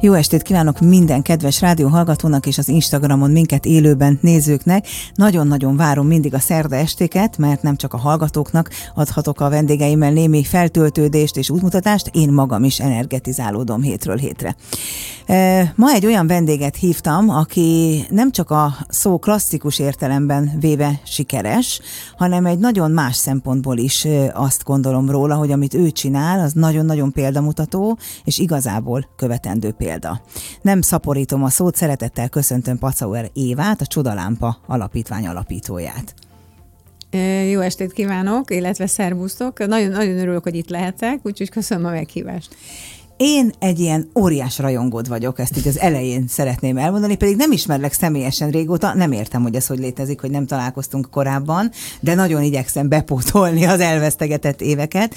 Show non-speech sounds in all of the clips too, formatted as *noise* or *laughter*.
Jó estét kívánok minden kedves rádióhallgatónak és az Instagramon minket élőben nézőknek. Nagyon-nagyon várom mindig a szerda estéket, mert nem csak a hallgatóknak adhatok a vendégeimmel némi feltöltődést és útmutatást, én magam is energetizálódom hétről hétre. E, ma egy olyan vendéget hívtam, aki nem csak a szó klasszikus értelemben véve sikeres, hanem egy nagyon más szempontból is e, azt gondolom róla, hogy amit ő csinál, az nagyon-nagyon példamutató, és igazából követendő példa példa. Nem szaporítom a szót, szeretettel köszöntöm Pacauer Évát, a Csodalámpa alapítvány alapítóját. Jó estét kívánok, illetve szervusztok. Nagyon, nagyon örülök, hogy itt lehetek, úgyhogy köszönöm a meghívást. Én egy ilyen óriás rajongód vagyok, ezt így az elején szeretném elmondani, pedig nem ismerlek személyesen régóta, nem értem, hogy ez hogy létezik, hogy nem találkoztunk korábban, de nagyon igyekszem bepótolni az elvesztegetett éveket.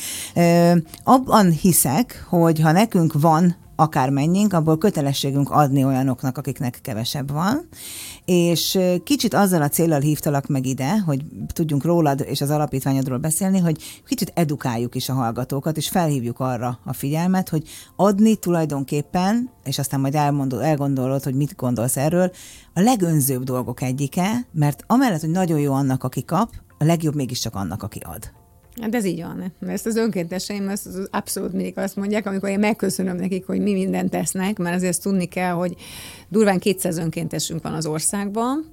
abban hiszek, hogy ha nekünk van akár menjünk, abból kötelességünk adni olyanoknak, akiknek kevesebb van, és kicsit azzal a célral hívtalak meg ide, hogy tudjunk rólad és az alapítványodról beszélni, hogy kicsit edukáljuk is a hallgatókat, és felhívjuk arra a figyelmet, hogy adni tulajdonképpen, és aztán majd elmondod, elgondolod, hogy mit gondolsz erről, a legönzőbb dolgok egyike, mert amellett, hogy nagyon jó annak, aki kap, a legjobb mégiscsak annak, aki ad. Hát ez így van. Ezt az önkénteseim azt az abszolút mindig azt mondják, amikor én megköszönöm nekik, hogy mi mindent tesznek, mert azért ezt tudni kell, hogy durván 200 önkéntesünk van az országban,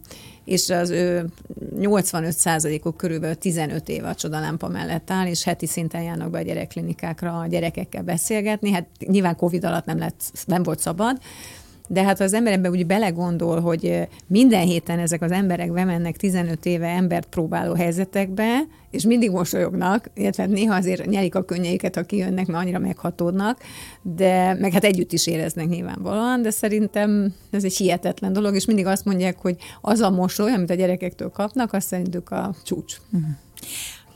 és az ő 85%-uk körülbelül 15 éve a csodalámpa mellett áll, és heti szinten járnak be a gyerekklinikákra a gyerekekkel beszélgetni. Hát nyilván Covid alatt nem, lett, nem volt szabad, de hát ha az ember ebbe úgy belegondol, hogy minden héten ezek az emberek bemennek 15 éve embert próbáló helyzetekbe, és mindig mosolyognak, illetve néha azért nyerik a könnyeiket, ha kijönnek, mert annyira meghatódnak, de meg hát együtt is éreznek nyilvánvalóan, de szerintem ez egy hihetetlen dolog, és mindig azt mondják, hogy az a mosoly, amit a gyerekektől kapnak, azt szerintük a csúcs. Mhm.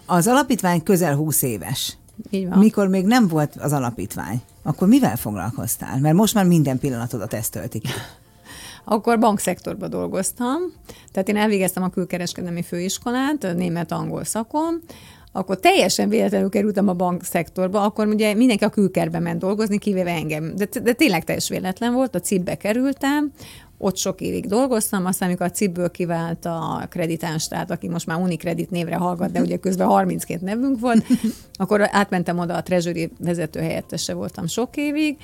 Az alapítvány közel 20 éves. Így van. Mikor még nem volt az alapítvány, akkor mivel foglalkoztál? Mert most már minden pillanatodat ezt töltik. Akkor bankszektorban dolgoztam, tehát én elvégeztem a külkereskedelmi főiskolát, német-angol szakon, akkor teljesen véletlenül kerültem a bankszektorba, akkor ugye mindenki a külkerbe ment dolgozni, kivéve engem. De, de tényleg teljes véletlen volt, a CIP-be kerültem, ott sok évig dolgoztam, aztán amikor a CIP-ből kivált a kreditáns, tehát aki most már Unicredit névre hallgat, de ugye közben 32 nevünk volt, *laughs* akkor átmentem oda, a Treasury vezető helyettese voltam sok évig,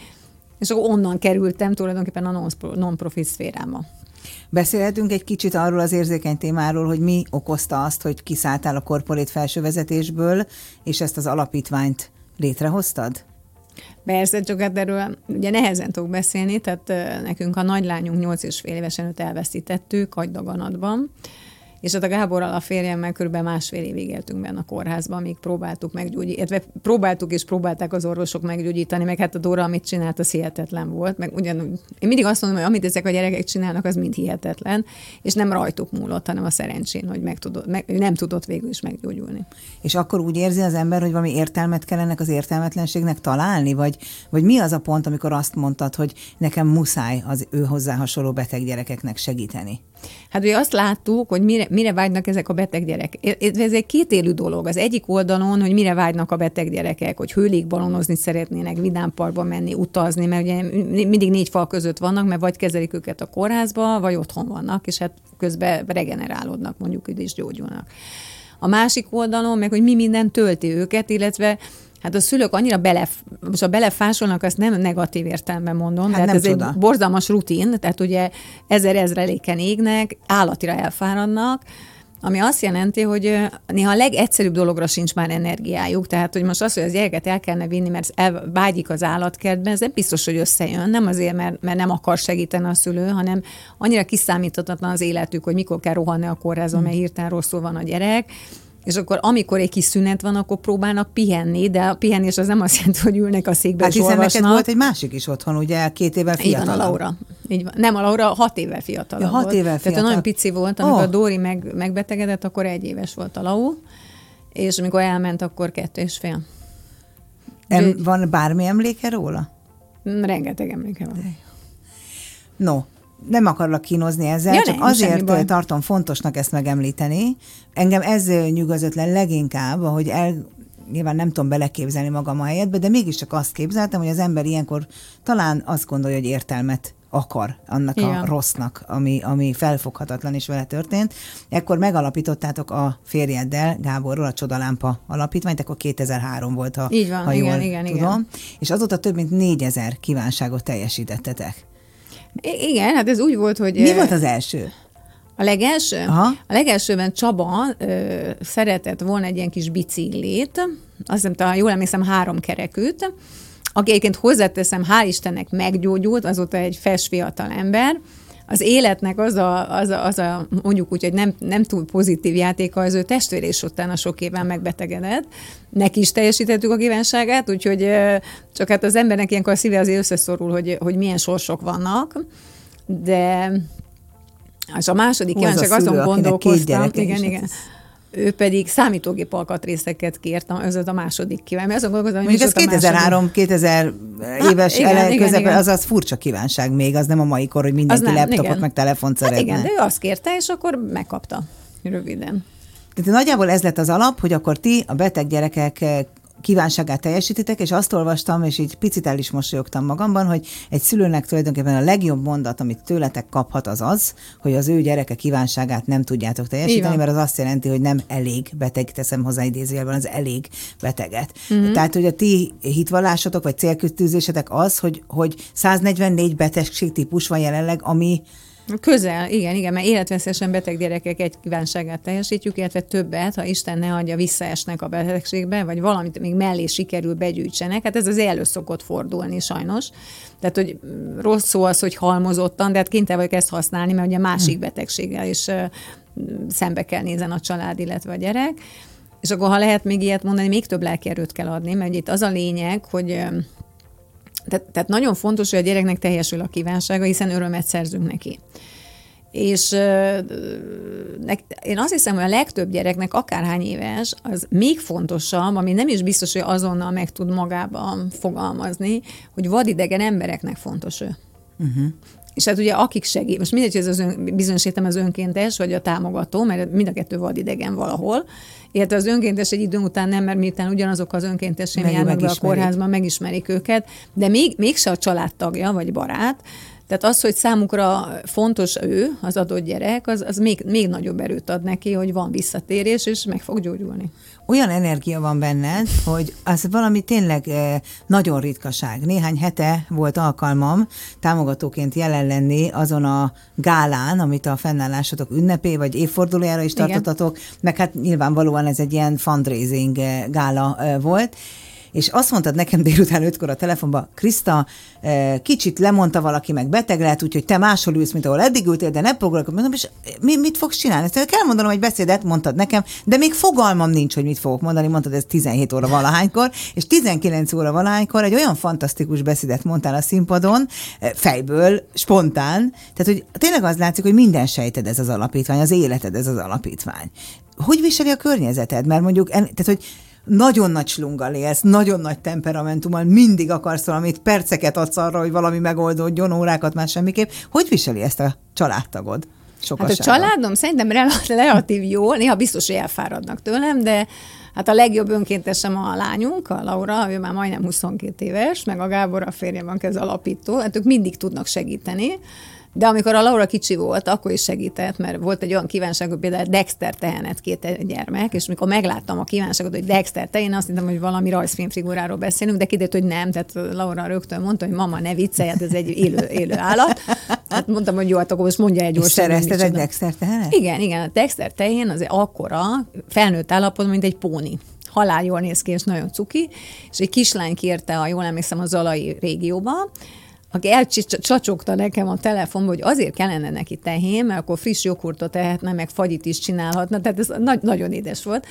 és akkor onnan kerültem tulajdonképpen a non-profit szférába. Beszélhetünk egy kicsit arról az érzékeny témáról, hogy mi okozta azt, hogy kiszálltál a korporét felsővezetésből, és ezt az alapítványt létrehoztad? Persze, csak hát erről ugye nehezen tudok beszélni, tehát nekünk a nagylányunk 8 és fél évesen őt elveszítettük agydaganatban, és hát a Gáborral a férjemmel körülbelül másfél évig éltünk benne a kórházban, amíg próbáltuk meggyógyítani, illetve próbáltuk és próbálták az orvosok meggyógyítani, meg hát a Dóra, amit csinált, az hihetetlen volt. Meg ugyanúgy, én mindig azt mondom, hogy amit ezek a gyerekek csinálnak, az mind hihetetlen, és nem rajtuk múlott, hanem a szerencsén, hogy meg tudott, meg, nem tudott végül is meggyógyulni. És akkor úgy érzi az ember, hogy valami értelmet kell ennek az értelmetlenségnek találni, vagy, vagy mi az a pont, amikor azt mondtad, hogy nekem muszáj az ő hozzá hasonló beteg gyerekeknek segíteni? Hát ugye azt láttuk, hogy mire, mire vágynak ezek a beteg gyerekek. Ez egy kétélű dolog. Az egyik oldalon, hogy mire vágynak a beteg gyerekek, hogy hőlékbalonozni szeretnének, vidámparkba menni, utazni, mert ugye mindig négy fal között vannak, mert vagy kezelik őket a kórházba, vagy otthon vannak, és hát közben regenerálódnak, mondjuk, is gyógyulnak. A másik oldalon meg, hogy mi minden tölti őket, illetve Hát a szülők annyira bele, most a belefásolnak, azt nem negatív értelemben mondom, hát tehát ez csoda. egy borzalmas rutin, tehát ugye ezer ezreléken égnek, állatira elfáradnak, ami azt jelenti, hogy néha a legegyszerűbb dologra sincs már energiájuk, tehát hogy most az, hogy az gyereket el kellene vinni, mert el, vágyik az állatkertben, ez nem biztos, hogy összejön, nem azért, mert, mert nem akar segíteni a szülő, hanem annyira kiszámíthatatlan az életük, hogy mikor kell rohanni a kórházba, mert hirtelen rosszul van a gyerek, és akkor amikor egy kis szünet van, akkor próbálnak pihenni, de a pihenés az nem azt jelenti, hogy ülnek a székbe hát és hiszen olvasnak. neked volt egy másik is otthon, ugye két évvel fiatalabb. Van, a Laura. Így van. Nem, a Laura hat évvel fiatalabb ja, hat évvel fiatal. Tehát nagyon pici volt, amikor oh. a Dóri meg, megbetegedett, akkor egy éves volt a Lau, és amikor elment, akkor kettő és fél. Em, van bármi emléke róla? Rengeteg emléke van. No, nem akarlak kínozni ezzel, Ja, csak nem, azért baj. tartom fontosnak ezt megemlíteni. Engem ez nyugodott le leginkább, ahogy el, nyilván nem tudom beleképzelni magam a helyetbe, de mégiscsak azt képzeltem, hogy az ember ilyenkor talán azt gondolja, hogy értelmet akar annak Igen. a rossznak, ami, ami felfoghatatlan is vele történt. Ekkor megalapítottátok a férjeddel, Gáborról, a Csodalámpa alapítványt, akkor 2003 volt, ha, Így van, ha igen, jól igen, tudom. igen. És azóta több mint 4000 kívánságot teljesítettetek. I- Igen, hát ez úgy volt, hogy... Mi volt az első? A legelső? Aha. A legelsőben Csaba ö, szeretett volna egy ilyen kis biciklét, azt hiszem, talán jól emlékszem, három kerekűt, aki egyébként hozzáteszem, hál' Istennek meggyógyult, azóta egy fes fiatal ember, az életnek az a, az a, az a mondjuk úgy, hogy nem, nem túl pozitív játéka, az ő testvér is utána sok éven megbetegedett. Neki is teljesítettük a kívánságát, úgyhogy csak hát az embernek ilyenkor a szíve azért összeszorul, hogy, hogy milyen sorsok vannak, de és a második szülő, azon gondolkoztam, igen, igen. ez- Ő pedig számítógép alkatrészeket kért, az a második kívánság. Azon gondolkoztam, hogy Mondjuk ez mi is volt a második. 2003 2000 Ah, éves igen, ele, igen, közepén, igen. az az furcsa kívánság még, az nem a mai kor, hogy mindenki nem, laptopot igen. meg telefont Hát szeretne. igen, de ő azt kérte, és akkor megkapta. Röviden. Tehát nagyjából ez lett az alap, hogy akkor ti a beteg gyerekek kívánságát teljesítitek, és azt olvastam, és így picit el is mosolyogtam magamban, hogy egy szülőnek tulajdonképpen a legjobb mondat, amit tőletek kaphat, az az, hogy az ő gyereke kívánságát nem tudjátok teljesíteni, mert az azt jelenti, hogy nem elég beteg, teszem hozzá idézőjelben, az elég beteget. Mhm. Mm-hmm. Tehát, hogy a ti hitvallásotok, vagy célkütőzésetek az, hogy, hogy 144 betegségtípus van jelenleg, ami Közel, igen, igen, mert életveszélyesen beteg gyerekek egy kívánságát teljesítjük, illetve többet, ha Isten ne adja, visszaesnek a betegségbe, vagy valamit még mellé sikerül begyűjtsenek. Hát ez az elő szokott fordulni sajnos. Tehát, hogy mm, rossz szó az, hogy halmozottan, de hát kénytelen vagyok ezt használni, mert ugye másik betegséggel is szembe kell nézen a család, illetve a gyerek. És akkor, ha lehet még ilyet mondani, még több lelki erőt kell adni, mert itt az a lényeg, hogy tehát, tehát nagyon fontos, hogy a gyereknek teljesül a kívánsága, hiszen örömet szerzünk neki. És nek, én azt hiszem, hogy a legtöbb gyereknek, akárhány éves, az még fontosabb, ami nem is biztos, hogy azonnal meg tud magában fogalmazni, hogy vadidegen embereknek fontos ő. Uh-huh. És hát ugye akik segít, most mindegy, hogy ez az ön, bizonyos az önkéntes, vagy a támogató, mert mind a kettő vadidegen valahol, illetve az önkéntes egy idő után nem, mert miután ugyanazok az önkéntesén járnak be a kórházban, megismerik őket, de még, mégse a családtagja, vagy barát, tehát az, hogy számukra fontos ő, az adott gyerek, az, az még, még nagyobb erőt ad neki, hogy van visszatérés, és meg fog gyógyulni. olyan energia van benned, hogy az valami tényleg eh, nagyon ritkaság. Néhány hete volt alkalmam támogatóként jelen lenni azon a gálán, amit a fennállásotok ünnepé, vagy évfordulójára is Igen. tartottatok, meg hát nyilvánvalóan ez egy ilyen fundraising eh, gála eh, volt, és azt mondtad nekem délután ötkor a telefonban, Kriszta, eh, kicsit lemondta valaki, meg beteg lehet, úgyhogy te máshol ülsz, mint ahol eddig ültél, de ne foglalkozz. Mondom, és mi, mit fogsz csinálni? Ezt kell mondanom egy beszédet, mondtad nekem, de még fogalmam nincs, hogy mit fogok mondani, mondtad ez 17 óra valahánykor, és 19 óra valahánykor egy olyan fantasztikus beszédet mondtál a színpadon, eh, fejből, spontán, tehát hogy tényleg az látszik, hogy minden sejted ez az alapítvány, az életed ez az alapítvány. Hogy viseli a környezeted? Mert mondjuk, tehát hogy nagyon nagy slunggal élsz, nagyon nagy temperamentummal, mindig akarsz valamit, perceket adsz arra, hogy valami megoldódjon, órákat már semmiképp. Hogy viseli ezt a családtagod? Hát a Sokasága. családom szerintem rel- *laughs* relatív jó, néha biztos, hogy elfáradnak tőlem, de hát a legjobb önkéntesem a lányunk, a Laura, ő már majdnem 22 éves, meg a Gábor a férjem, aki az alapító, hát ők mindig tudnak segíteni. De amikor a Laura kicsi volt, akkor is segített, mert volt egy olyan kívánság, hogy például Dexter tehenet két gyermek, és mikor megláttam a kívánságot, hogy Dexter te, én azt hittem, hogy valami rajzfilmfiguráról beszélünk, de kiderült, hogy nem, tehát Laura rögtön mondta, hogy mama, ne viccelj, hát ez egy élő, élő állat. Hát mondtam, hogy jó, hát akkor most mondja egy gyorsan. szerezted egy. Dexter tehenet? Igen, igen, a Dexter tehén az akkora, felnőtt állapotban, mint egy póni. Halál jól néz ki, és nagyon cuki, és egy kislány kérte, ha jól emlékszem, a Zalai régióba, aki elcsacsogta nekem a telefonba, hogy azért kellene neki tehén, mert akkor friss joghurtot ehetne, meg fagyit is csinálhatna, tehát ez nagy, nagyon édes volt.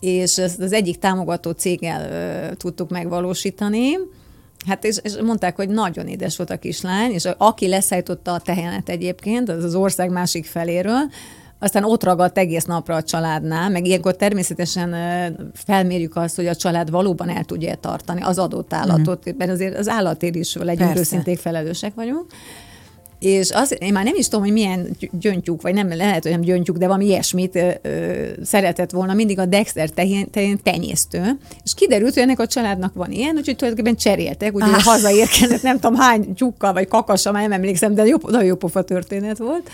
És ezt az egyik támogató céggel ö, tudtuk megvalósítani, Hát és, és mondták, hogy nagyon édes volt a kislány, és aki leszállította a tehenet egyébként, az az ország másik feléről, aztán ott ragadt egész napra a családnál, meg ilyenkor természetesen felmérjük azt, hogy a család valóban el tudja tartani az adott állatot, mert azért az állatért is legyünk őszinték felelősek vagyunk. és az, én már nem is tudom, hogy milyen gyöngyük, vagy nem lehet, hogy nem gyöngyük, de valami ilyesmit ö, ö, szeretett volna mindig a Dexter tehén, tehén, tenyésztő, és kiderült, hogy ennek a családnak van ilyen, úgyhogy tulajdonképpen cseréltek, úgyhogy ah. hazaérkezett, nem tudom hány tyúkkal, vagy kakassa, már nem emlékszem, de jó, nagyon jó pofa történet volt.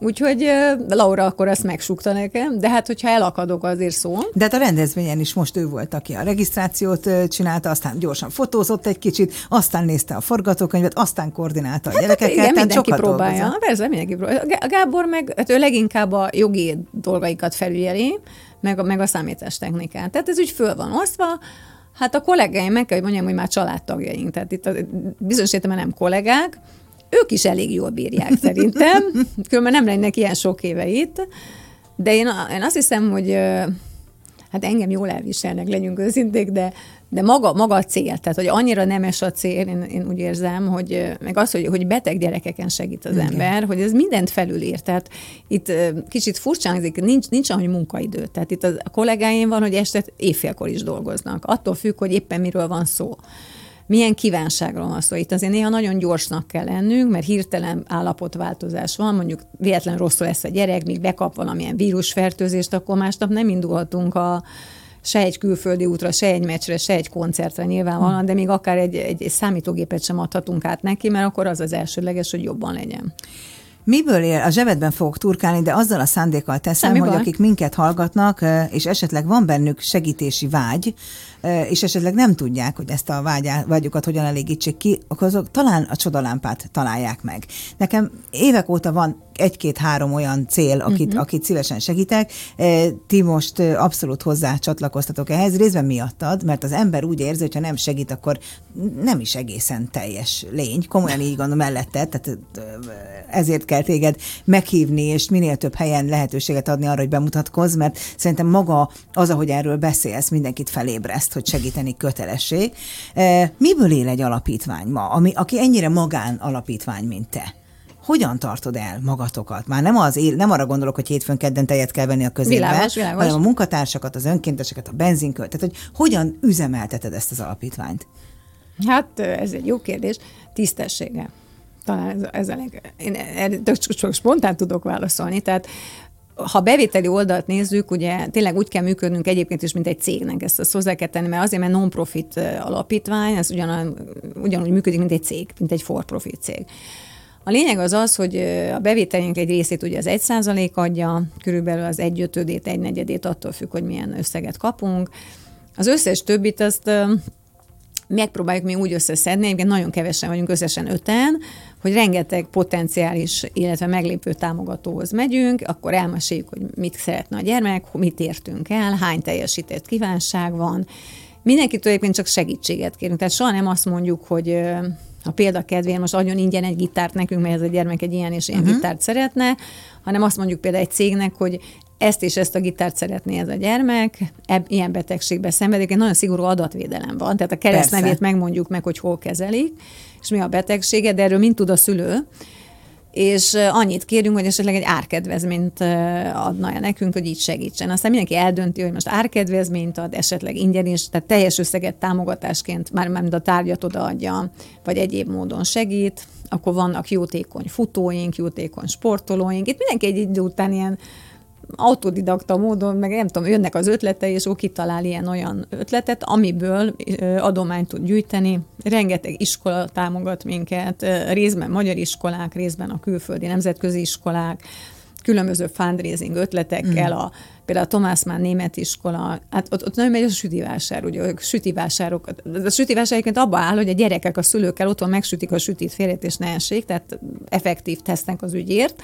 Úgyhogy Laura akkor ezt megsukta nekem, de hát hogyha elakadok, azért szó. De hát a rendezvényen is most ő volt, aki a regisztrációt csinálta, aztán gyorsan fotózott egy kicsit, aztán nézte a forgatókönyvet, aztán koordinálta a hát gyerekeket. Igen, mindenki próbálja. Dolgozott. Persze, mindenki próbálja. A Gábor meg, hát ő leginkább a jogi dolgaikat felügyeli, meg, meg a számítástechnikát. Tehát ez úgy föl van osztva, Hát a kollégáim, meg kell, hogy mondjam, hogy már családtagjaink, tehát itt a, bizonyos értelemben nem kollégák, ők is elég jól bírják *laughs* szerintem, különben nem lennek ilyen sok éve itt, de én, én azt hiszem, hogy hát engem jól elviselnek, legyünk őszinték, de, de maga, maga a cél, tehát hogy annyira nemes a cél, én, én úgy érzem, hogy meg az, hogy, hogy beteg gyerekeken segít az Igen. ember, hogy ez mindent felülír. Tehát itt kicsit furcsa hangzik, nincs, nincs annyi munkaidő. Tehát itt a kollégáim van, hogy este éjfélkor is dolgoznak. Attól függ, hogy éppen miről van szó milyen kívánságról van szó. Itt azért néha nagyon gyorsnak kell lennünk, mert hirtelen állapotváltozás van, mondjuk véletlen rosszul lesz a gyerek, míg bekap valamilyen vírusfertőzést, akkor másnap nem indulhatunk a se egy külföldi útra, se egy meccsre, se egy koncertre nyilvánvalóan, de még akár egy, egy számítógépet sem adhatunk át neki, mert akkor az az elsődleges, hogy jobban legyen. Miből él? A zsebedben fogok turkálni, de azzal a szándékkal teszem, Semmi hogy baj. akik minket hallgatnak, és esetleg van bennük segítési vágy, és esetleg nem tudják, hogy ezt a vágyá, vágyukat hogyan elégítsék ki, akkor azok talán a csodalámpát találják meg. Nekem évek óta van egy-két-három olyan cél, akit, uh-huh. akit szívesen segítek. Ti most abszolút hozzá csatlakoztatok ehhez, részben miattad, mert az ember úgy érzi, hogy ha nem segít, akkor nem is egészen teljes lény. Komolyan így gondolom mellette, tehát ezért kell téged meghívni, és minél több helyen lehetőséget adni arra, hogy bemutatkozz, mert szerintem maga az, ahogy erről beszélsz, mindenkit felébreszt, hogy segíteni kötelesség. Miből él egy alapítvány ma, ami, aki ennyire magán alapítvány, mint te? Hogyan tartod el magatokat? Már nem, az él, nem arra gondolok, hogy hétfőn kedden tejet kell venni a közébe, világos, világos. hanem a munkatársakat, az önkénteseket, a benzinkölt. Tehát, hogy hogyan üzemelteted ezt az alapítványt? Hát ez egy jó kérdés. Tisztessége. Talán ez, ez a leg... Én erre csak spontán tudok válaszolni. Tehát ha bevételi oldalt nézzük, ugye tényleg úgy kell működnünk egyébként is, mint egy cégnek, ezt azt hozzá kell tenni, mert azért, mert non-profit alapítvány, ez ugyan, ugyanúgy működik, mint egy cég, mint egy for-profit cég. A lényeg az az, hogy a bevételünk egy részét ugye az egy százalék adja, körülbelül az egy ötödét, egy negyedét attól függ, hogy milyen összeget kapunk. Az összes többit azt megpróbáljuk mi úgy összeszedni, egyébként nagyon kevesen vagyunk, összesen öten, hogy rengeteg potenciális, illetve meglépő támogatóhoz megyünk, akkor elmeséljük, hogy mit szeretne a gyermek, mit értünk el, hány teljesített kívánság van. Mindenkitől egyébként csak segítséget kérünk. Tehát soha nem azt mondjuk, hogy a példa kedvéért most adjon ingyen egy gitárt nekünk, mert ez a gyermek egy ilyen és ilyen uh-huh. gitárt szeretne, hanem azt mondjuk például egy cégnek, hogy ezt és ezt a gitárt szeretné ez a gyermek, ebb, ilyen betegségbe szenvedik, egy nagyon szigorú adatvédelem van, tehát a keresztnevét megmondjuk meg, hogy hol kezelik, és mi a betegsége, de erről mind tud a szülő, és annyit kérünk, hogy esetleg egy árkedvezményt adna el nekünk, hogy így segítsen. Aztán mindenki eldönti, hogy most árkedvezményt ad, esetleg ingyen is, tehát teljes összeget támogatásként, már nem a tárgyat odaadja, vagy egyéb módon segít, akkor vannak jótékony futóink, jótékony sportolóink. Itt mindenki egy idő után ilyen autodidakta módon, meg nem tudom, jönnek az ötletei, és ő kitalál ilyen-olyan ötletet, amiből adományt tud gyűjteni. Rengeteg iskola támogat minket, részben magyar iskolák, részben a külföldi nemzetközi iskolák, különböző fundraising ötletekkel, mm. a, például a Tomás már német iskola, hát ott, ott nagyon megy a sütivásár, ugye a sütivásárokat. A sütivásár egyébként abba áll, hogy a gyerekek a szülőkkel otthon megsütik a sütit félét és ne essék, tehát effektív tesznek az ügyért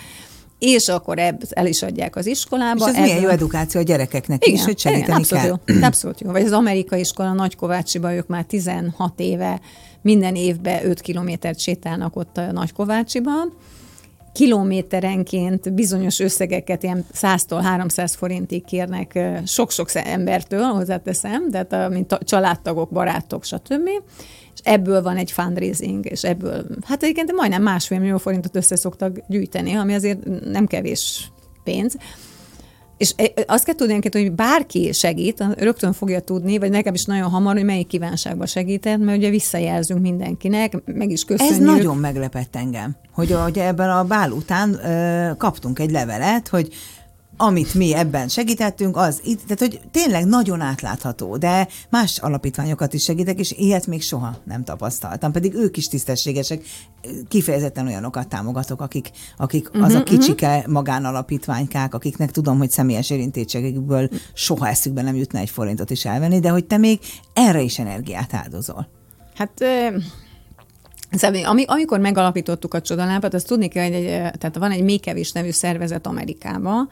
és akkor ebb el is adják az iskolába. És ez milyen jó edukáció a gyerekeknek igen, is, hogy segíteni igen, abszolút kell. Jó, abszolút jó. Vagy az amerikai iskola Nagykovácsiba, ők már 16 éve minden évben 5 kilométert sétálnak ott a Nagykovácsiban, kilométerenként bizonyos összegeket, ilyen 100-tól 300 forintig kérnek sok-sok embertől, hozzáteszem, tehát mint a családtagok, barátok, stb és ebből van egy fundraising, és ebből, hát egyébként majdnem másfél millió forintot össze szoktak gyűjteni, ami azért nem kevés pénz. És azt kell tudni, hogy bárki segít, rögtön fogja tudni, vagy nekem is nagyon hamar, hogy melyik kívánságba segített, mert ugye visszajelzünk mindenkinek, meg is köszönjük. Ez nagyon meglepett engem, hogy, hogy ebben a bál után ö, kaptunk egy levelet, hogy amit mi ebben segítettünk, az itt, tehát hogy tényleg nagyon átlátható, de más alapítványokat is segítek, és ilyet még soha nem tapasztaltam, pedig ők is tisztességesek, kifejezetten olyanokat támogatok, akik, akik uh-huh, az a mhm, mhm. kicsike uh-huh. magánalapítványkák, akiknek tudom, hogy személyes érintétségekből soha eszükbe nem jutna egy forintot is elvenni, de hogy te még erre is energiát áldozol. Hát Szóval, ami, amikor megalapítottuk a csodalámpát, azt tudni kell, hogy egy, tehát van egy Mékevis nevű szervezet Amerikában,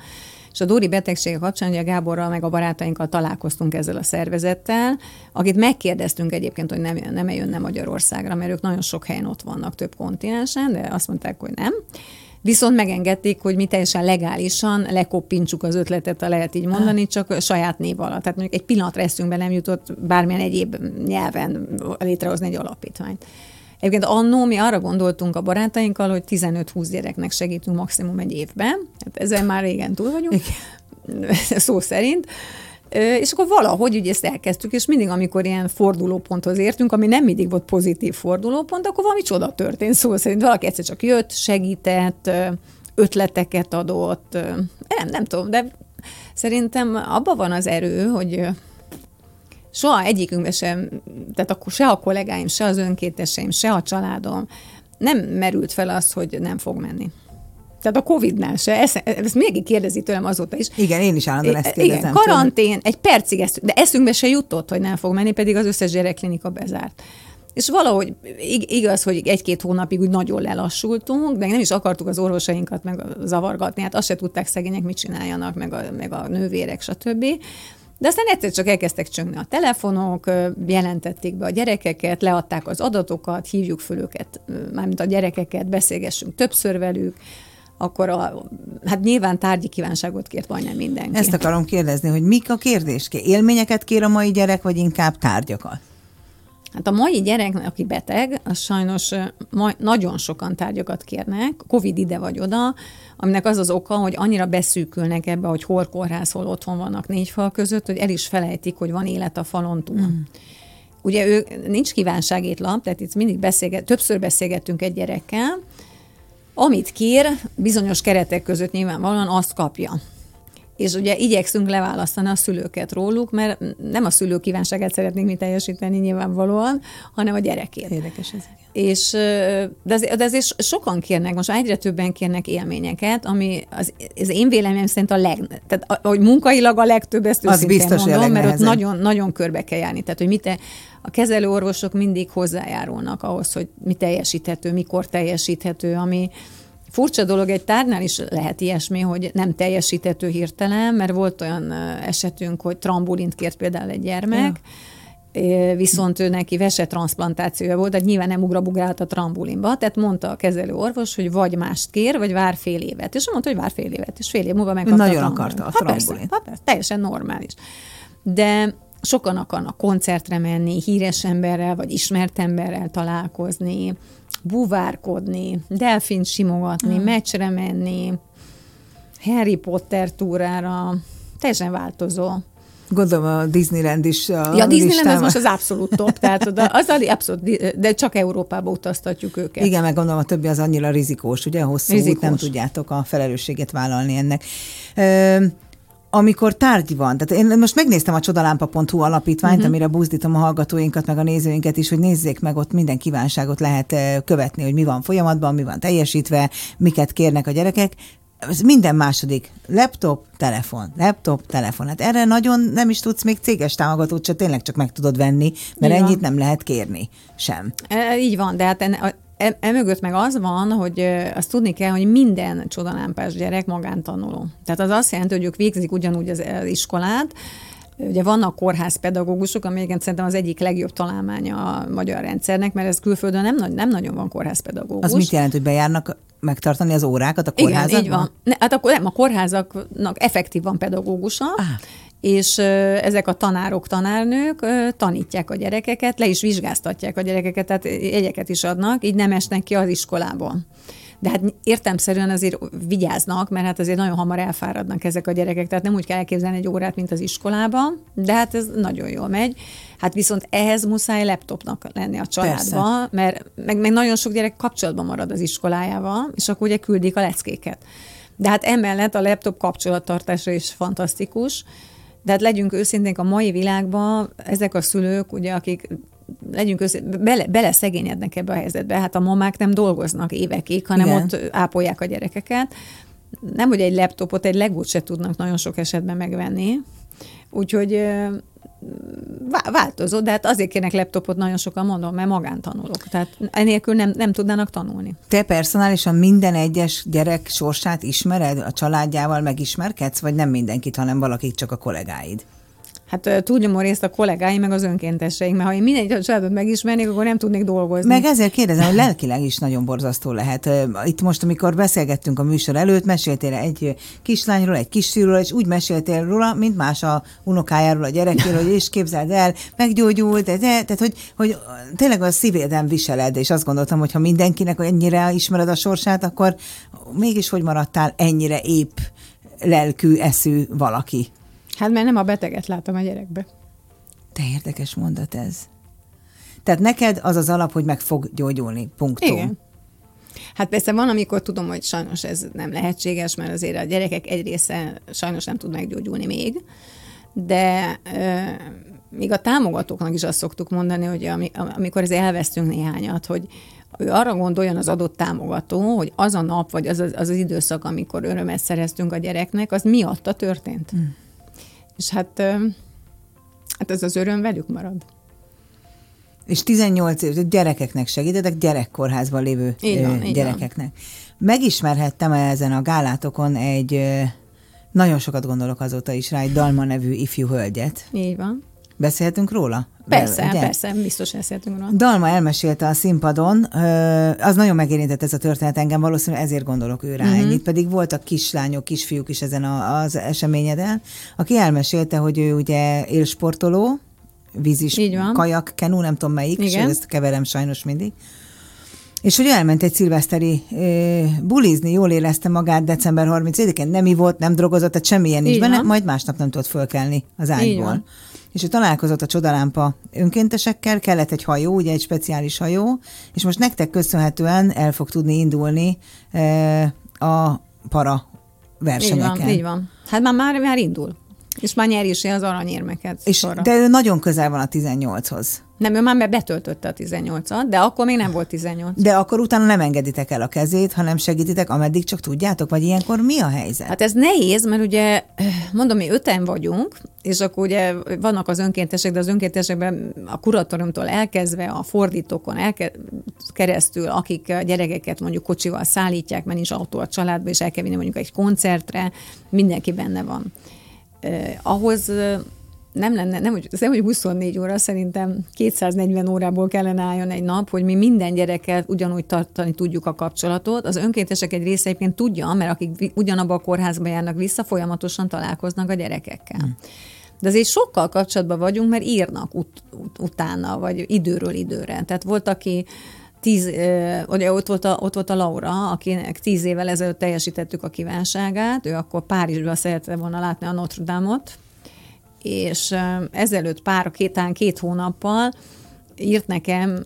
és a Dóri betegsége kapcsán ugye Gáborral meg a barátainkkal találkoztunk ezzel a szervezettel, akit megkérdeztünk egyébként, hogy nem, nem jönne Magyarországra, mert ők nagyon sok helyen ott vannak, több kontinensen, de azt mondták, hogy nem. Viszont megengedték, hogy mi teljesen legálisan lekoppintsuk az ötletet, ha lehet így mondani, csak saját név alatt. Tehát mondjuk egy pillanatra eszünkbe nem jutott bármilyen egyéb nyelven létrehozni egy alapítványt. Egyébként annó mi arra gondoltunk a barátainkkal, hogy 15-20 gyereknek segítünk maximum egy évben. Hát ezzel már régen túl vagyunk, Igen. *laughs* szó szerint. És akkor valahogy ugye ezt elkezdtük, és mindig, amikor ilyen fordulóponthoz értünk, ami nem mindig volt pozitív fordulópont, akkor valami csoda történt szó szerint. Valaki egyszer csak jött, segített, ötleteket adott, nem, nem tudom, de szerintem abban van az erő, hogy soha egyikünkben sem, tehát akkor se a kollégáim, se az önkéteseim, se a családom nem merült fel az, hogy nem fog menni. Tehát a Covid-nál se, ezt, ezt még kérdezi tőlem azóta is. Igen, én is állandóan ezt kérdezem. Igen, karantén, egy percig ezt, de eszünkbe se jutott, hogy nem fog menni, pedig az összes gyerekklinika bezárt. És valahogy igaz, hogy egy-két hónapig úgy nagyon lelassultunk, de nem is akartuk az orvosainkat meg zavargatni, hát azt se tudták szegények, mit csináljanak, meg a, meg a nővérek, stb. De aztán egyszer csak elkezdtek csöngni a telefonok, jelentették be a gyerekeket, leadták az adatokat, hívjuk föl őket, mármint a gyerekeket, beszélgessünk többször velük, akkor a, hát nyilván tárgyi kívánságot kért majdnem mindenki. Ezt akarom kérdezni, hogy mik a kérdés? Élményeket kér a mai gyerek, vagy inkább tárgyakat? Hát a mai gyerek, aki beteg, az sajnos ma, nagyon sokan tárgyakat kérnek, Covid ide vagy oda, aminek az az oka, hogy annyira beszűkülnek ebbe, hogy hol kórház, hol otthon vannak négy fal között, hogy el is felejtik, hogy van élet a falon túl. Mm. Ugye ő nincs kívánságétlap, tehát itt mindig beszélget, többször beszélgettünk egy gyerekkel, amit kér, bizonyos keretek között nyilvánvalóan azt kapja. És ugye igyekszünk leválasztani a szülőket róluk, mert nem a szülő kívánságát szeretnénk mi teljesíteni nyilvánvalóan, hanem a gyerekét. Érdekes ez. És, de, azért, de azért sokan kérnek, most egyre többen kérnek élményeket, ami az, az én véleményem szerint a leg, tehát hogy munkailag a legtöbb, ezt az biztos, mondom, mert ott nagyon, nagyon körbe kell járni. Tehát, hogy mit te, a kezelő orvosok mindig hozzájárulnak ahhoz, hogy mi teljesíthető, mikor teljesíthető, ami, Furcsa dolog, egy tárnál is lehet ilyesmi, hogy nem teljesítető hirtelen, mert volt olyan esetünk, hogy trambulint kért például egy gyermek, ja. viszont ő neki vesetransplantációja volt, tehát nyilván nem ugrabugrált a trambulinba, tehát mondta a kezelő orvos, hogy vagy mást kér, vagy vár fél évet. És mondta, hogy vár fél évet, és fél év múlva megkapta Nagyon a akarta a trambulin. Hát persze, hát persze, teljesen normális. De sokan akarnak koncertre menni, híres emberrel, vagy ismert emberrel találkozni, buvárkodni, delfint simogatni, hmm. meccsre menni, Harry Potter túrára, teljesen változó. Gondolom a Disneyland is a Ja, a Disneyland az most az abszolút top, tehát oda, az abszolút, de csak Európába utaztatjuk őket. Igen, meg gondolom a többi az annyira rizikós, ugye, hosszú rizikós. út, nem tudjátok a felelősséget vállalni ennek. Ö, amikor tárgy van, tehát én most megnéztem a csodalámpa.hu alapítványt, uh-huh. amire buzdítom a hallgatóinkat, meg a nézőinket is, hogy nézzék meg, ott minden kívánságot lehet eh, követni, hogy mi van folyamatban, mi van teljesítve, miket kérnek a gyerekek. Ez minden második laptop, telefon, laptop, telefon. Hát erre nagyon nem is tudsz még céges támogatót, csak tényleg csak meg tudod venni, mert Igen. ennyit nem lehet kérni sem. E, így van, de hát enne, emögött meg az van, hogy azt tudni kell, hogy minden csodalámpás gyerek magántanuló. Tehát az azt jelenti, hogy ők végzik ugyanúgy az iskolát, Ugye vannak kórházpedagógusok, ami szerintem az egyik legjobb találmánya a magyar rendszernek, mert ez külföldön nem, nem nagyon van kórházpedagógus. Az mit jelent, hogy bejárnak megtartani az órákat a kórházakban? Igen, így van. Ne, hát akkor nem, a kórházaknak effektív van pedagógusa, ah és ezek a tanárok, tanárnők tanítják a gyerekeket, le is vizsgáztatják a gyerekeket, tehát jegyeket is adnak, így nem esnek ki az iskolából. De hát értemszerűen azért vigyáznak, mert hát azért nagyon hamar elfáradnak ezek a gyerekek, tehát nem úgy kell elképzelni egy órát, mint az iskolában, de hát ez nagyon jól megy. Hát viszont ehhez muszáj laptopnak lenni a családban, mert meg, meg nagyon sok gyerek kapcsolatban marad az iskolájával, és akkor ugye küldik a leckéket. De hát emellett a laptop kapcsolattartása is fantasztikus, de hát legyünk őszinték, a mai világban ezek a szülők, ugye, akik legyünk össze, bele, bele szegényednek ebbe a helyzetbe. Hát a mamák nem dolgoznak évekig, hanem Igen. ott ápolják a gyerekeket. Nem, hogy egy laptopot, egy legót se tudnak nagyon sok esetben megvenni. Úgyhogy változó, de hát azért kérnek laptopot nagyon sokan mondom, mert magántanulók. Tehát enélkül nem, nem tudnának tanulni. Te personálisan minden egyes gyerek sorsát ismered? A családjával megismerkedsz, vagy nem mindenkit, hanem valakit csak a kollégáid? Hát túlnyomó részt a kollégáim, meg az önkénteseink, mert ha én minden családot megismernék, akkor nem tudnék dolgozni. Meg ezért kérdezem, hogy lelkileg is nagyon borzasztó lehet. Itt most, amikor beszélgettünk a műsor előtt, meséltél egy kislányról, egy kisfiúról, és úgy meséltél róla, mint más a unokájáról, a gyerekéről, hogy és képzeld el, meggyógyult, de, tehát hogy, hogy tényleg a szívéden viseled, és azt gondoltam, hogy ha mindenkinek ennyire ismered a sorsát, akkor mégis hogy maradtál ennyire épp lelkű, eszű valaki? Hát mert nem a beteget látom a gyerekbe. Te érdekes mondat ez. Tehát neked az az alap, hogy meg fog gyógyulni. Punktum. Igen. Hát persze van, amikor tudom, hogy sajnos ez nem lehetséges, mert azért a gyerekek egy része sajnos nem tud meggyógyulni még, de euh, még a támogatóknak is azt szoktuk mondani, hogy amikor ez elvesztünk néhányat, hogy ő arra gondoljon az adott támogató, hogy az a nap, vagy az az, az, az időszak, amikor örömet szereztünk a gyereknek, az miatta történt. Mm. És hát, hát ez az öröm velük marad. És 18 év, gyerekeknek segítetek, gyerekkorházban lévő így van, gyerekeknek. Így van. Megismerhettem ezen a gálátokon egy, nagyon sokat gondolok azóta is rá, egy Dalma nevű ifjú hölgyet. Így van. Beszélhetünk róla? Persze, ugye? persze, biztos beszéltünk róla. Dalma elmesélte a színpadon, az nagyon megérintett ez a történet engem, valószínűleg ezért gondolok ő rá uh-huh. ennyit, pedig voltak kislányok, kisfiúk is ezen a, az eseményeden, aki elmesélte, hogy ő ugye élsportoló, vízis, kajak, kenú, nem tudom melyik, Igen. és ezt keverem sajnos mindig, és hogy elment egy szilveszteri e, bulizni, jól érezte magát december 31-én, nem volt, nem drogozott, tehát semmilyen nincs benne, majd másnap nem tudott fölkelni az ágyból és ő találkozott a csodalámpa önkéntesekkel, kellett egy hajó, ugye egy speciális hajó, és most nektek köszönhetően el fog tudni indulni e, a para versenyeken. Így van, így van. Hát már, már, már indul. És már nyeri is az aranyérmeket. És, de ő nagyon közel van a 18-hoz. Nem, ő már betöltötte a 18-at, de akkor még nem volt 18. De akkor utána nem engeditek el a kezét, hanem segítitek, ameddig csak tudjátok, vagy ilyenkor mi a helyzet? Hát ez nehéz, mert ugye, mondom, mi öten vagyunk, és akkor ugye vannak az önkéntesek, de az önkéntesekben a kuratóriumtól elkezdve, a fordítókon elke- keresztül, akik a gyerekeket mondjuk kocsival szállítják, mert nincs autó a családba, és el kell vinni mondjuk egy koncertre, mindenki benne van. Eh, ahhoz nem lenne, nem, hogy, nem, hogy 24 óra, szerintem 240 órából kellene álljon egy nap, hogy mi minden gyerekkel ugyanúgy tartani tudjuk a kapcsolatot. Az önkéntesek egy része egyébként tudja, mert akik ugyanabba a kórházba járnak vissza, folyamatosan találkoznak a gyerekekkel. Hmm. De azért sokkal kapcsolatban vagyunk, mert írnak ut- ut- utána, vagy időről időre. Tehát volt, aki tíz, ugye ott volt, a, ott volt a Laura, akinek tíz évvel ezelőtt teljesítettük a kívánságát, ő akkor Párizsban szerette volna látni a Notre Dame-ot, és ezelőtt pár, két, két hónappal írt nekem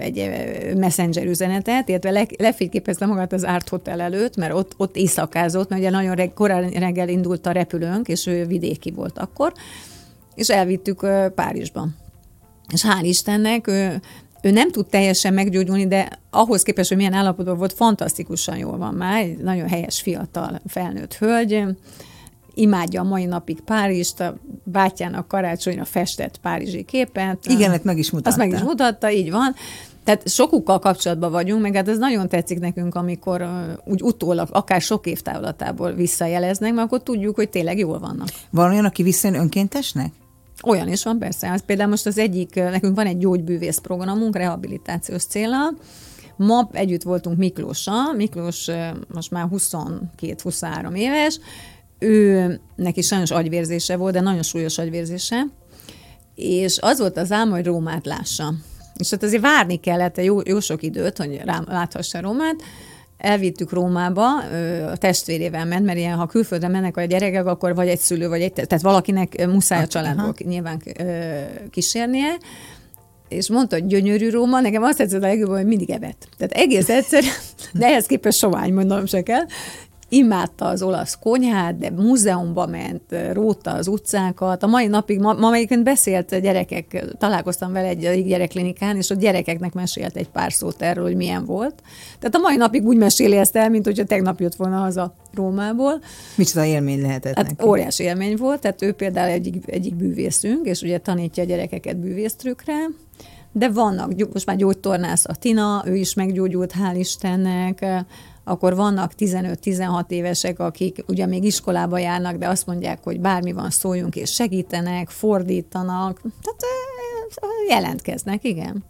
egy messenger üzenetet, illetve le, lefényképezte magát az Art Hotel előtt, mert ott, ott éjszakázott, mert ugye nagyon reg, korán reggel indult a repülőnk, és ő vidéki volt akkor, és elvittük Párizsba. És hál' Istennek, ő, ő nem tud teljesen meggyógyulni, de ahhoz képest, hogy milyen állapotban volt, fantasztikusan jól van már, egy nagyon helyes, fiatal, felnőtt hölgy, imádja a mai napig Párizst, a bátyjának karácsonyra festett párizsi képet. Igen, ezt meg is mutatta. Azt meg is mutatta, így van. Tehát sokukkal kapcsolatban vagyunk, meg hát ez nagyon tetszik nekünk, amikor uh, úgy utólag, akár sok év távlatából visszajeleznek, mert akkor tudjuk, hogy tényleg jól vannak. Van olyan, aki visszajön önkéntesnek? Olyan is van, persze. Hát például most az egyik, nekünk van egy gyógybűvész programunk, rehabilitációs célra. Ma együtt voltunk Miklóssal. Miklós most már 22-23 éves, ő neki sajnos agyvérzése volt, de nagyon súlyos agyvérzése, és az volt az álma, hogy Rómát lássa. És ott azért várni kellett jó, jó sok időt, hogy rám láthassa Rómát. elvittük Rómába, a testvérével ment, mert ilyen, ha külföldre mennek a gyerekek, akkor vagy egy szülő, vagy egy, tehát valakinek muszáj a családból Aha. nyilván kísérnie, és mondta, hogy gyönyörű Róma, nekem azt tetszett a legjobban, hogy mindig evett. Tehát egész egyszerű, de ehhez képest sovány, mondom se kell, imádta az olasz konyhát, de múzeumba ment, róta az utcákat. A mai napig, ma, ma egyébként beszélt gyerekek, találkoztam vele egy gyerekklinikán, és a gyerekeknek mesélt egy pár szót erről, hogy milyen volt. Tehát a mai napig úgy meséli ezt el, mint hogyha tegnap jött volna haza Rómából. Micsoda élmény lehetett hát neki. Óriási élmény volt, tehát ő például egyik, egyik bűvészünk, és ugye tanítja a gyerekeket bűvésztrükre, de vannak, most már gyógytornász a Tina, ő is meggyógyult, hál' Istennek, akkor vannak 15-16 évesek, akik ugye még iskolába járnak, de azt mondják, hogy bármi van, szóljunk és segítenek, fordítanak, tehát jelentkeznek, igen.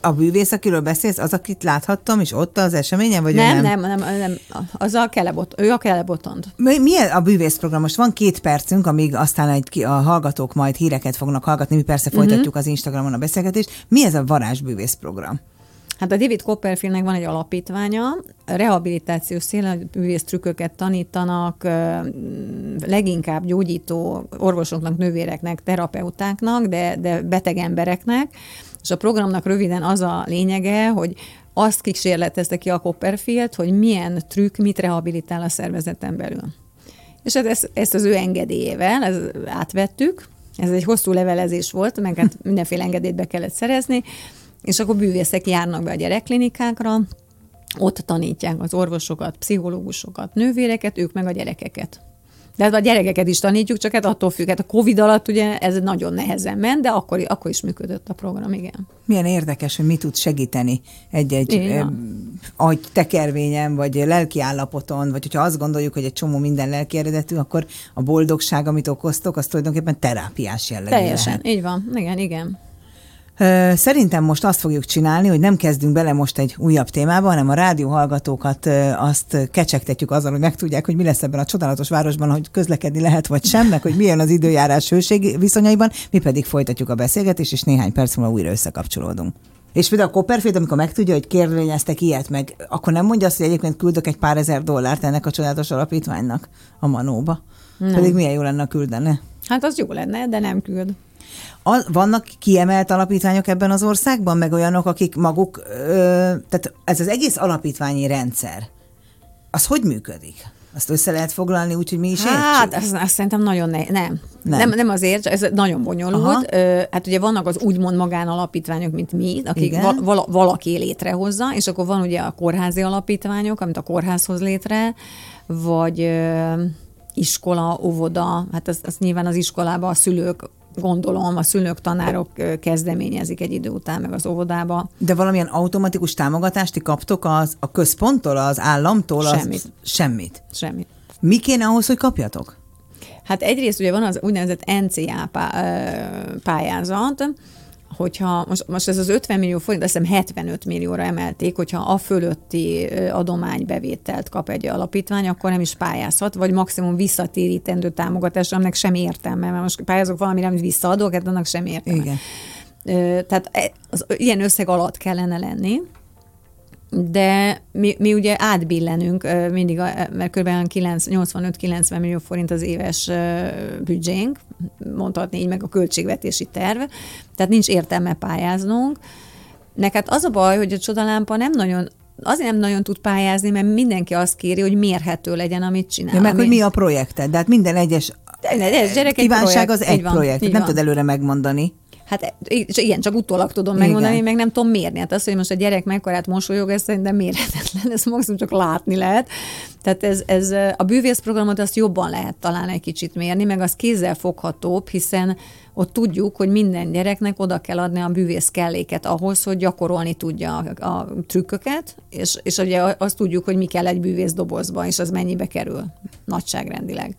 A bűvész, akiről beszélsz, az, akit láthattam, és ott az eseményen, vagy nem? Nem, nem, nem, nem. Az a kelebot, ő a kelebotond. Mi, milyen a bűvészprogram? Most van két percünk, amíg aztán egy, a hallgatók majd híreket fognak hallgatni, mi persze folytatjuk uh-huh. az Instagramon a beszélgetést. Mi ez a varázsbűvész program? Hát a David Copperfieldnek van egy alapítványa, rehabilitációs szélművész trükköket tanítanak leginkább gyógyító orvosoknak, nővéreknek, terapeutáknak, de, de beteg embereknek, és a programnak röviden az a lényege, hogy azt kísérletezte ki a Copperfield, hogy milyen trükk mit rehabilitál a szervezeten belül. És hát ezt, ezt az ő engedélyével ez átvettük, ez egy hosszú levelezés volt, meg hát mindenféle engedélyt be kellett szerezni, és akkor bűvészek járnak be a gyerekklinikákra, ott tanítják az orvosokat, pszichológusokat, nővéreket, ők meg a gyerekeket. De hát a gyerekeket is tanítjuk, csak hát attól függ. Hát a Covid alatt ugye ez nagyon nehezen ment, de akkor, akkor is működött a program, igen. Milyen érdekes, hogy mi tud segíteni egy-egy agy tekervényen, vagy lelki állapoton, vagy hogyha azt gondoljuk, hogy egy csomó minden lelki eredetű, akkor a boldogság, amit okoztok, az tulajdonképpen terápiás jellegű Teljesen, lehet. így van. Igen, igen. Szerintem most azt fogjuk csinálni, hogy nem kezdünk bele most egy újabb témába, hanem a rádió hallgatókat azt kecsegtetjük azzal, hogy megtudják, hogy mi lesz ebben a csodálatos városban, hogy közlekedni lehet vagy sem, meg hogy milyen az időjárás hőség viszonyaiban, mi pedig folytatjuk a beszélgetést, és néhány perc múlva újra összekapcsolódunk. És például a Copperfield, amikor megtudja, hogy kérvényeztek ilyet, meg akkor nem mondja azt, hogy egyébként küldök egy pár ezer dollárt ennek a csodálatos alapítványnak a Manóba. Nem. Pedig milyen jó lenne küldene. Hát az jó lenne, de nem küld. A, vannak kiemelt alapítványok ebben az országban, meg olyanok, akik maguk, ö, tehát ez az egész alapítványi rendszer, az hogy működik? Azt össze lehet foglalni úgy, hogy mi is hát? Hát, azt, azt szerintem nagyon ne, nem. Nem. nem. Nem azért, ez nagyon bonyolult. Aha. Hát ugye vannak az úgymond magánalapítványok, mint mi, akik val- valaki létrehozza, és akkor van ugye a kórházi alapítványok, amit a kórházhoz létre, vagy iskola, óvoda, hát az, az nyilván az iskolában a szülők gondolom a szülők, tanárok kezdeményezik egy idő után meg az óvodába. De valamilyen automatikus támogatást ti kaptok az, a központtól, az államtól? Semmit. Az, semmit. Semmit. Mi kéne ahhoz, hogy kapjatok? Hát egyrészt ugye van az úgynevezett NCA pályázat, hogyha most, most ez az 50 millió forint, azt hiszem 75 millióra emelték, hogyha a fölötti adománybevételt kap egy alapítvány, akkor nem is pályázhat, vagy maximum visszatérítendő támogatás, aminek sem értelme, mert most pályázok valamire, amit visszaadok, hát annak sem értelme. Igen. Tehát e, az, ilyen összeg alatt kellene lenni, de mi, mi ugye átbillenünk mindig, mert kb. 85-90 millió forint az éves büdzsénk, mondhatni így meg a költségvetési terv, tehát nincs értelme pályáznunk. Neked az a baj, hogy a csodalámpa nem nagyon azért nem nagyon tud pályázni, mert mindenki azt kéri, hogy mérhető legyen, amit csinál. Ja, meg, hogy mi a projekted, de hát minden egyes gyerek kívánság projekt. az egy van, projekt, nem tud előre megmondani. Hát igen, csak utólag tudom igen. megmondani, meg nem tudom mérni. Hát az, hogy most a gyerek mekkorát mosolyog, ez szerintem mérhetetlen, ez maximum csak látni lehet. Tehát ez, ez a bűvészprogramot azt jobban lehet talán egy kicsit mérni, meg az kézzel foghatóbb, hiszen ott tudjuk, hogy minden gyereknek oda kell adni a bűvész kelléket ahhoz, hogy gyakorolni tudja a, a trükköket, és, és ugye azt tudjuk, hogy mi kell egy bűvész dobozba, és az mennyibe kerül nagyságrendileg.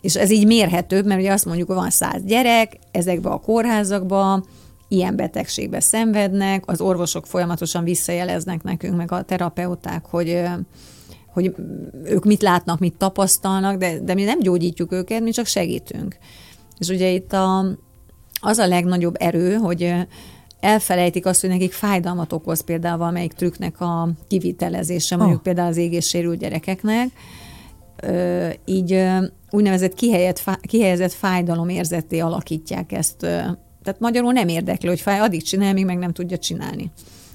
És ez így mérhetőbb, mert ugye azt mondjuk, hogy van száz gyerek, ezekbe a kórházakba, ilyen betegségbe szenvednek, az orvosok folyamatosan visszajeleznek nekünk, meg a terapeuták, hogy hogy ők mit látnak, mit tapasztalnak, de, de mi nem gyógyítjuk őket, mi csak segítünk. És ugye itt a, az a legnagyobb erő, hogy elfelejtik azt, hogy nekik fájdalmat okoz például valamelyik trükknek a kivitelezése, mondjuk oh. például az égéssérült gyerekeknek. Így úgynevezett kihelyezett, kihelyezett fájdalom érzetté alakítják ezt. Tehát magyarul nem érdekli, hogy fáj, addig csinál, míg meg nem tudja csinálni.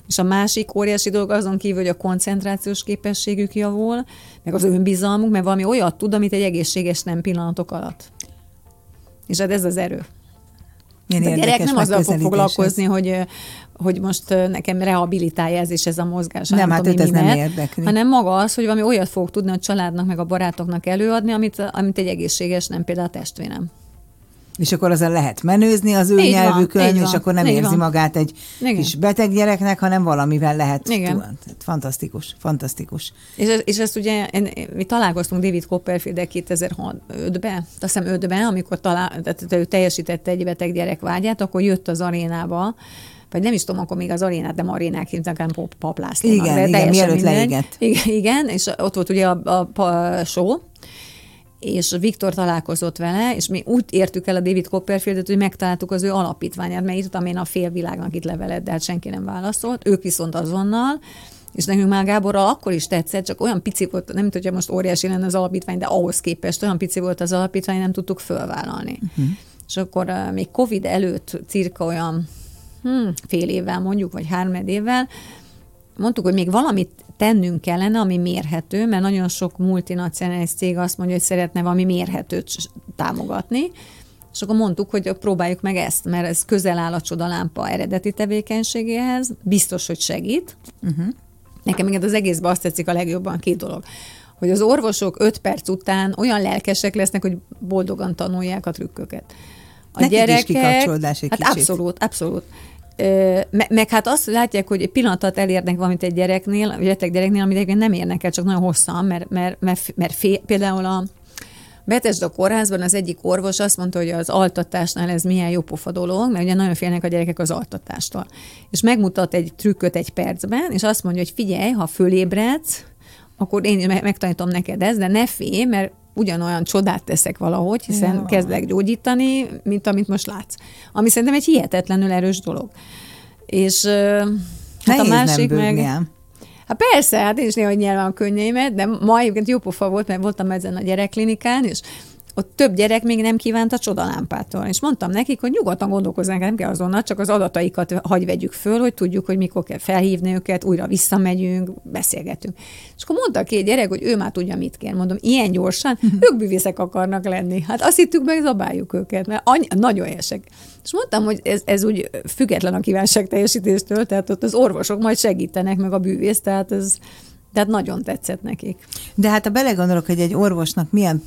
És a másik óriási dolog azon kívül, hogy a koncentrációs képességük javul, meg az önbizalmuk, mert valami olyat tud, amit egy egészséges nem pillanatok alatt. És hát ez az erő. Milyen a gyerek nem azzal fog foglalkozni, hogy, hogy most nekem rehabilitálja ez és ez a mozgás. Nem, hát őt ez nem érdekli. Hanem maga az, hogy valami olyat fog tudni a családnak, meg a barátoknak előadni, amit, amit egy egészséges, nem például a testvérem. És akkor azzal lehet menőzni az ő így nyelvükön, van, és van, akkor nem érzi van. magát egy Igen. kis beteg gyereknek, hanem valamivel lehet. Igen. Túl. Fantasztikus, fantasztikus. És, és ezt ugye, mi találkoztunk David copperfield 2005-ben, azt hiszem 5-ben, amikor talál, tehát ő teljesítette egy beteg gyerek vágyát, akkor jött az arénába, vagy nem is tudom, akkor még az arénát, nem arénák hívták, hanem paplászlónak. Igen, igen, mielőtt leégett. Igen, igen, és ott volt ugye a, a, a show, és Viktor találkozott vele, és mi úgy értük el a David Copperfieldet, hogy megtaláltuk az ő alapítványát, mert írtam én a félvilágnak itt levelet, de hát senki nem válaszolt, ők viszont azonnal, és nekünk már Gáborral akkor is tetszett, csak olyan pici volt, nem hogyha most óriási lenne az alapítvány, de ahhoz képest olyan pici volt az alapítvány, nem tudtuk fölvállalni. Uh-huh. És akkor uh, még Covid előtt cirka olyan hmm, fél évvel mondjuk, vagy három évvel, mondtuk, hogy még valamit tennünk kellene, ami mérhető, mert nagyon sok multinacionális cég azt mondja, hogy szeretne valami mérhetőt támogatni, és akkor mondtuk, hogy próbáljuk meg ezt, mert ez közel áll a csodalámpa eredeti tevékenységéhez, biztos, hogy segít. Uh-huh. Nekem még az egészben azt tetszik a legjobban két dolog hogy az orvosok öt perc után olyan lelkesek lesznek, hogy boldogan tanulják a trükköket. A Nekik gyerekek, is kikapcsolódás egy hát kicsit. abszolút, abszolút. Me, meg hát azt látják, hogy egy pillanatot elérnek valamit egy gyereknél, egy gyereknél, amit egyébként nem érnek el, csak nagyon hosszan, mert, mert, mert, mert fél, például a Betesda kórházban az egyik orvos azt mondta, hogy az altatásnál ez milyen jó pofa dolog, mert ugye nagyon félnek a gyerekek az altatástól. És megmutat egy trükköt egy percben, és azt mondja, hogy figyelj, ha fölébredsz, akkor én megtanítom neked ezt, de ne félj, mert ugyanolyan csodát teszek valahogy, hiszen ja. kezdek gyógyítani, mint amit most látsz. Ami szerintem egy hihetetlenül erős dolog. És hát a másik meg... Hát persze, hát én is néha nyelven a könnyeimet, de ma egyébként jó pofa volt, mert voltam ezen a gyerekklinikán, és ott több gyerek még nem kívánt a csodalámpától. És mondtam nekik, hogy nyugodtan gondolkozzanak, nem kell azonnal, csak az adataikat hagy vegyük föl, hogy tudjuk, hogy mikor kell felhívni őket, újra visszamegyünk, beszélgetünk. És akkor mondta a két gyerek, hogy ő már tudja, mit kér. Mondom, ilyen gyorsan, *laughs* ők bűvészek akarnak lenni. Hát azt hittük meg, zabáljuk őket, mert any- nagyon érsek. És mondtam, hogy ez, ez úgy független a kívánság teljesítéstől, tehát ott az orvosok majd segítenek, meg a bűvész, tehát ez tehát nagyon tetszett nekik. De hát ha belegondolok, hogy egy orvosnak milyen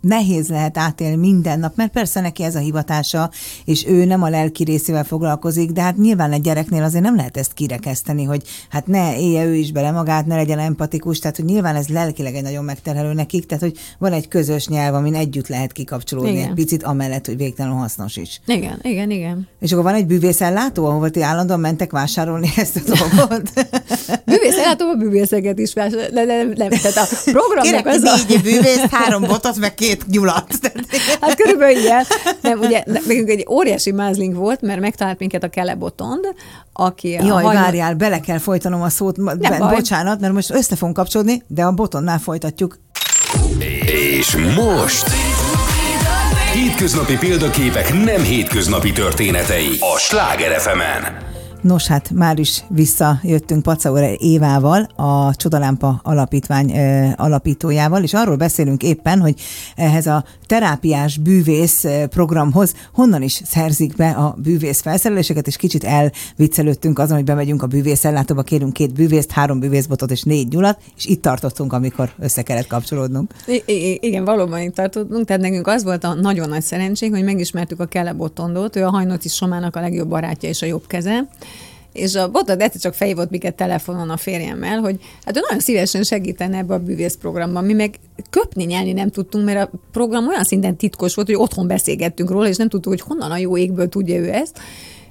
nehéz lehet átélni minden nap, mert persze neki ez a hivatása, és ő nem a lelki részével foglalkozik, de hát nyilván egy gyereknél azért nem lehet ezt kirekeszteni, hogy hát ne élje ő is bele magát, ne legyen empatikus, tehát hogy nyilván ez lelkileg egy nagyon megterhelő nekik, tehát hogy van egy közös nyelv, amin együtt lehet kikapcsolódni igen. egy picit, amellett, hogy végtelenül hasznos is. Igen, igen, igen. És akkor van egy bűvészellátó, ahol ti állandóan mentek vásárolni *laughs* ezt a dolgot? bűvészellátó a bűvészeket is vásárolni. Nem, nem, nem, tehát a programnak Kérek, az négy a... bűvész, három botot, meg két két nyulat. *laughs* Hát körülbelül ilyen. Nem, ugye, nekünk egy óriási mázlink volt, mert megtalált minket a Kele Botond, aki a Jaj, hajnal... várjál, bele kell folytanom a szót, be, bocsánat, mert most össze fogunk kapcsolódni, de a Botonnál folytatjuk. És most... Hétköznapi példaképek nem hétköznapi történetei a Sláger fm -en. Nos, hát már is visszajöttünk Pacaura Évával, a Csodalámpa Alapítvány alapítójával, és arról beszélünk éppen, hogy ehhez a terápiás bűvész programhoz honnan is szerzik be a bűvész felszereléseket, és kicsit elviccelődtünk azon, hogy bemegyünk a bűvész ellátóba, kérünk két bűvészt, három bűvészbotot és négy nyulat, és itt tartottunk, amikor össze kellett kapcsolódnunk. I- igen, valóban itt tartottunk, tehát nekünk az volt a nagyon nagy szerencsénk, hogy megismertük a Kele Botondot, ő a Hajnoti Somának a legjobb barátja és a jobb keze, és a Botad egyszer csak fejvott minket telefonon a férjemmel, hogy hát ő nagyon szívesen segítene ebbe a bűvész programban. Mi meg köpni nyelni nem tudtunk, mert a program olyan szinten titkos volt, hogy otthon beszélgettünk róla, és nem tudtuk, hogy honnan a jó égből tudja ő ezt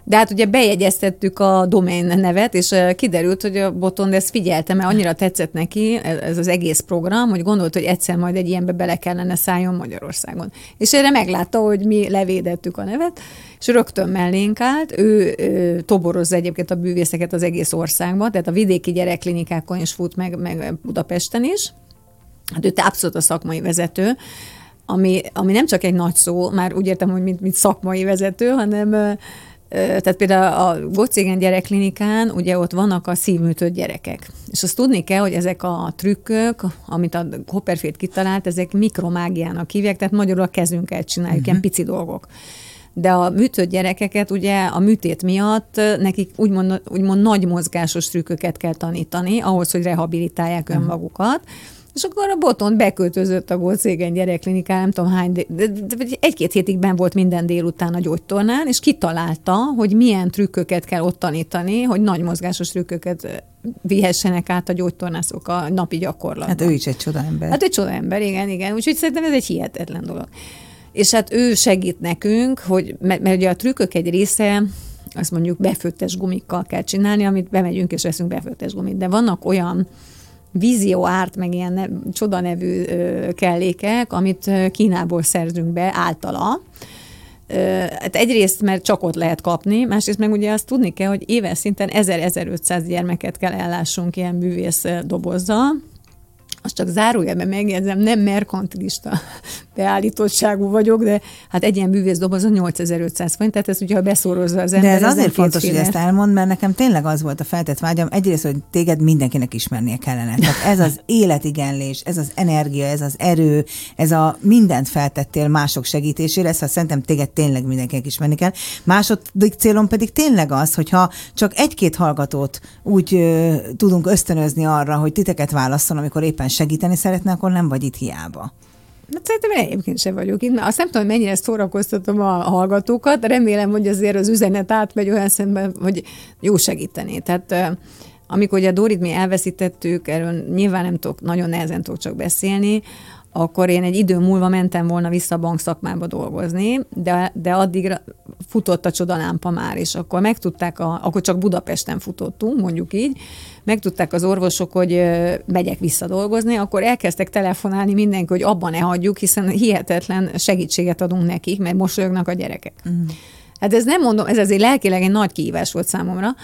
De hát ugye bejegyeztettük a domain nevet, és kiderült, hogy a Botond ezt figyelte, mert annyira tetszett neki ez az egész program, hogy gondolt, hogy egyszer majd egy ilyenbe bele kellene szálljon Magyarországon. És erre meglátta, hogy mi levédettük a nevet, és rögtön mellénk állt. Ő, ő toborozza egyébként a bűvészeket az egész országban, tehát a vidéki gyerekklinikákon is fut, meg, meg Budapesten is. Hát ő abszolút a szakmai vezető, ami, ami nem csak egy nagy szó, már úgy értem, hogy mint, mint szakmai vezető, hanem tehát például a Gocégen gyerekklinikán ugye ott vannak a szívműtött gyerekek. És azt tudni kell, hogy ezek a trükkök, amit a Hopperfield kitalált, ezek mikromágiának hívják, tehát magyarul a kezünkkel csináljuk, uh-huh. ilyen pici dolgok. De a műtött gyerekeket ugye a műtét miatt nekik úgymond, úgymond nagy mozgásos trükköket kell tanítani, ahhoz, hogy rehabilitálják uh-huh. És akkor a boton beköltözött a Golcégen gyerekkliniká, nem tudom hány, de, de, de egy-két hétig ben volt minden délután a gyógytornán, és kitalálta, hogy milyen trükköket kell ott tanítani, hogy nagy mozgásos trükköket vihessenek át a gyógytornászok a napi gyakorlatban. Hát ő is egy csoda ember. Hát egy csoda ember, igen, igen. Úgyhogy szerintem ez egy hihetetlen dolog. És hát ő segít nekünk, hogy, mert, mert ugye a trükkök egy része, azt mondjuk befőttes gumikkal kell csinálni, amit bemegyünk és veszünk befőttes gumit, de vannak olyan vízió árt, meg ilyen ne, csoda nevű ö, kellékek, amit Kínából szerzünk be általa. Hát egyrészt, mert csak ott lehet kapni, másrészt meg ugye azt tudni kell, hogy éves szinten 1000-1500 gyermeket kell ellássunk ilyen művész dobozzal, azt csak zárójelben megjegyzem, nem merkantilista beállítottságú vagyok, de hát egy ilyen bűvész doboz a 8500 forint, tehát ez ugye, ha beszórozza az ember. De ez, ez azért fontos, hogy ezt elmond, mert nekem tényleg az volt a feltett vágyam, egyrészt, hogy téged mindenkinek ismernie kellene. Tehát ez az *laughs* életigenlés, ez az energia, ez az erő, ez a mindent feltettél mások segítésére, ezt szerintem téged tényleg mindenkinek ismerni kell. Második célom pedig tényleg az, hogyha csak egy-két hallgatót úgy ö, tudunk ösztönözni arra, hogy titeket válasszon, amikor éppen segíteni szeretne, akkor nem vagy itt hiába. Hát szerintem én egyébként sem vagyok itt. Azt nem tudom, mennyire szórakoztatom a hallgatókat. Remélem, hogy azért az üzenet átmegy olyan szemben, hogy jó segíteni. Tehát amikor ugye a Dorit mi elveszítettük, erről nyilván nem tudok, nagyon nehezen tudok csak beszélni, akkor én egy idő múlva mentem volna vissza a bank szakmába dolgozni, de, de addig futott a csodalámpa már, és akkor megtudták, a, akkor csak Budapesten futottunk, mondjuk így, megtudták az orvosok, hogy megyek vissza dolgozni, akkor elkezdtek telefonálni mindenki, hogy abban ne hagyjuk, hiszen hihetetlen segítséget adunk nekik, mert mosolyognak a gyerekek. Mm. Hát ez nem mondom, ez azért lelkileg egy nagy kihívás volt számomra,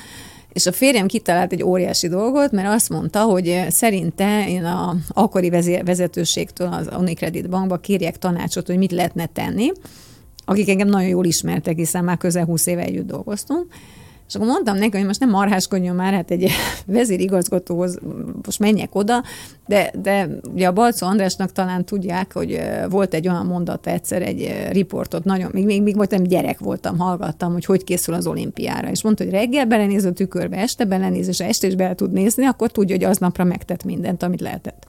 és a férjem kitalált egy óriási dolgot, mert azt mondta, hogy szerinte én a akkori vezetőségtől az Unicredit bankba kérjek tanácsot, hogy mit lehetne tenni, akik engem nagyon jól ismertek, hiszen már közel 20 éve együtt dolgoztunk, és akkor mondtam neki, hogy most nem marháskodjon már, hát egy *laughs* vezérigazgatóhoz most menjek oda, de, de ugye a Balcó Andrásnak talán tudják, hogy volt egy olyan mondata egyszer, egy riportot, nagyon, még, még, még voltam gyerek voltam, hallgattam, hogy hogy készül az olimpiára, és mondta, hogy reggel belenéz a tükörbe, este belenéz, és este is bele tud nézni, akkor tudja, hogy aznapra megtett mindent, amit lehetett.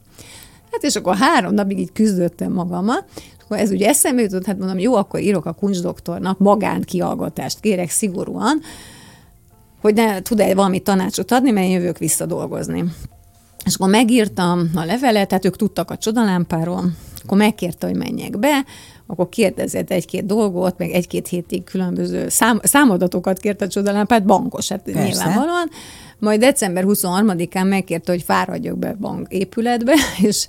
Hát és akkor három napig így küzdöttem magammal, akkor ez ugye eszembe jutott, hát mondom, jó, akkor írok a kuncsdoktornak magán kialgatást, kérek szigorúan, hogy ne tud-e valami tanácsot adni, mert én jövök vissza dolgozni. És akkor megírtam a levelet, tehát ők tudtak a csodalámpáról, akkor megkérte, hogy menjek be, akkor kérdezett egy-két dolgot, meg egy-két hétig különböző szám, számadatokat kért a csodalámpát, bankos, hát Persze. nyilvánvalóan. Majd december 23-án megkérte, hogy fáradjak be bank épületbe, *laughs* és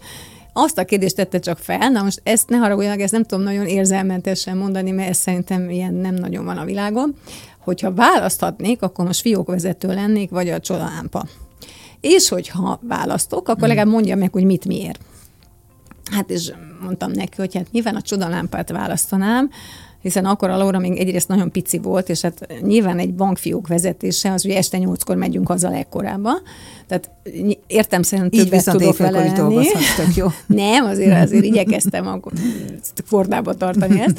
azt a kérdést tette csak fel, na most ezt ne haragudjanak, ezt nem tudom nagyon érzelmentesen mondani, mert ez szerintem ilyen nem nagyon van a világon, hogyha választhatnék, akkor most fiókvezető lennék, vagy a csodalámpa. És hogyha választok, akkor hmm. legalább mondja meg, hogy mit miért. Hát és mondtam neki, hogy hát nyilván a csodalámpát választanám, hiszen akkor a Laura még egyrészt nagyon pici volt, és hát nyilván egy bankfiók vezetése, az ugye este nyolckor megyünk haza legkorábban, tehát értem szerint többet viszont tudok vele lenni. jó. *laughs* Nem, azért, azért igyekeztem akkor fordába tartani ezt.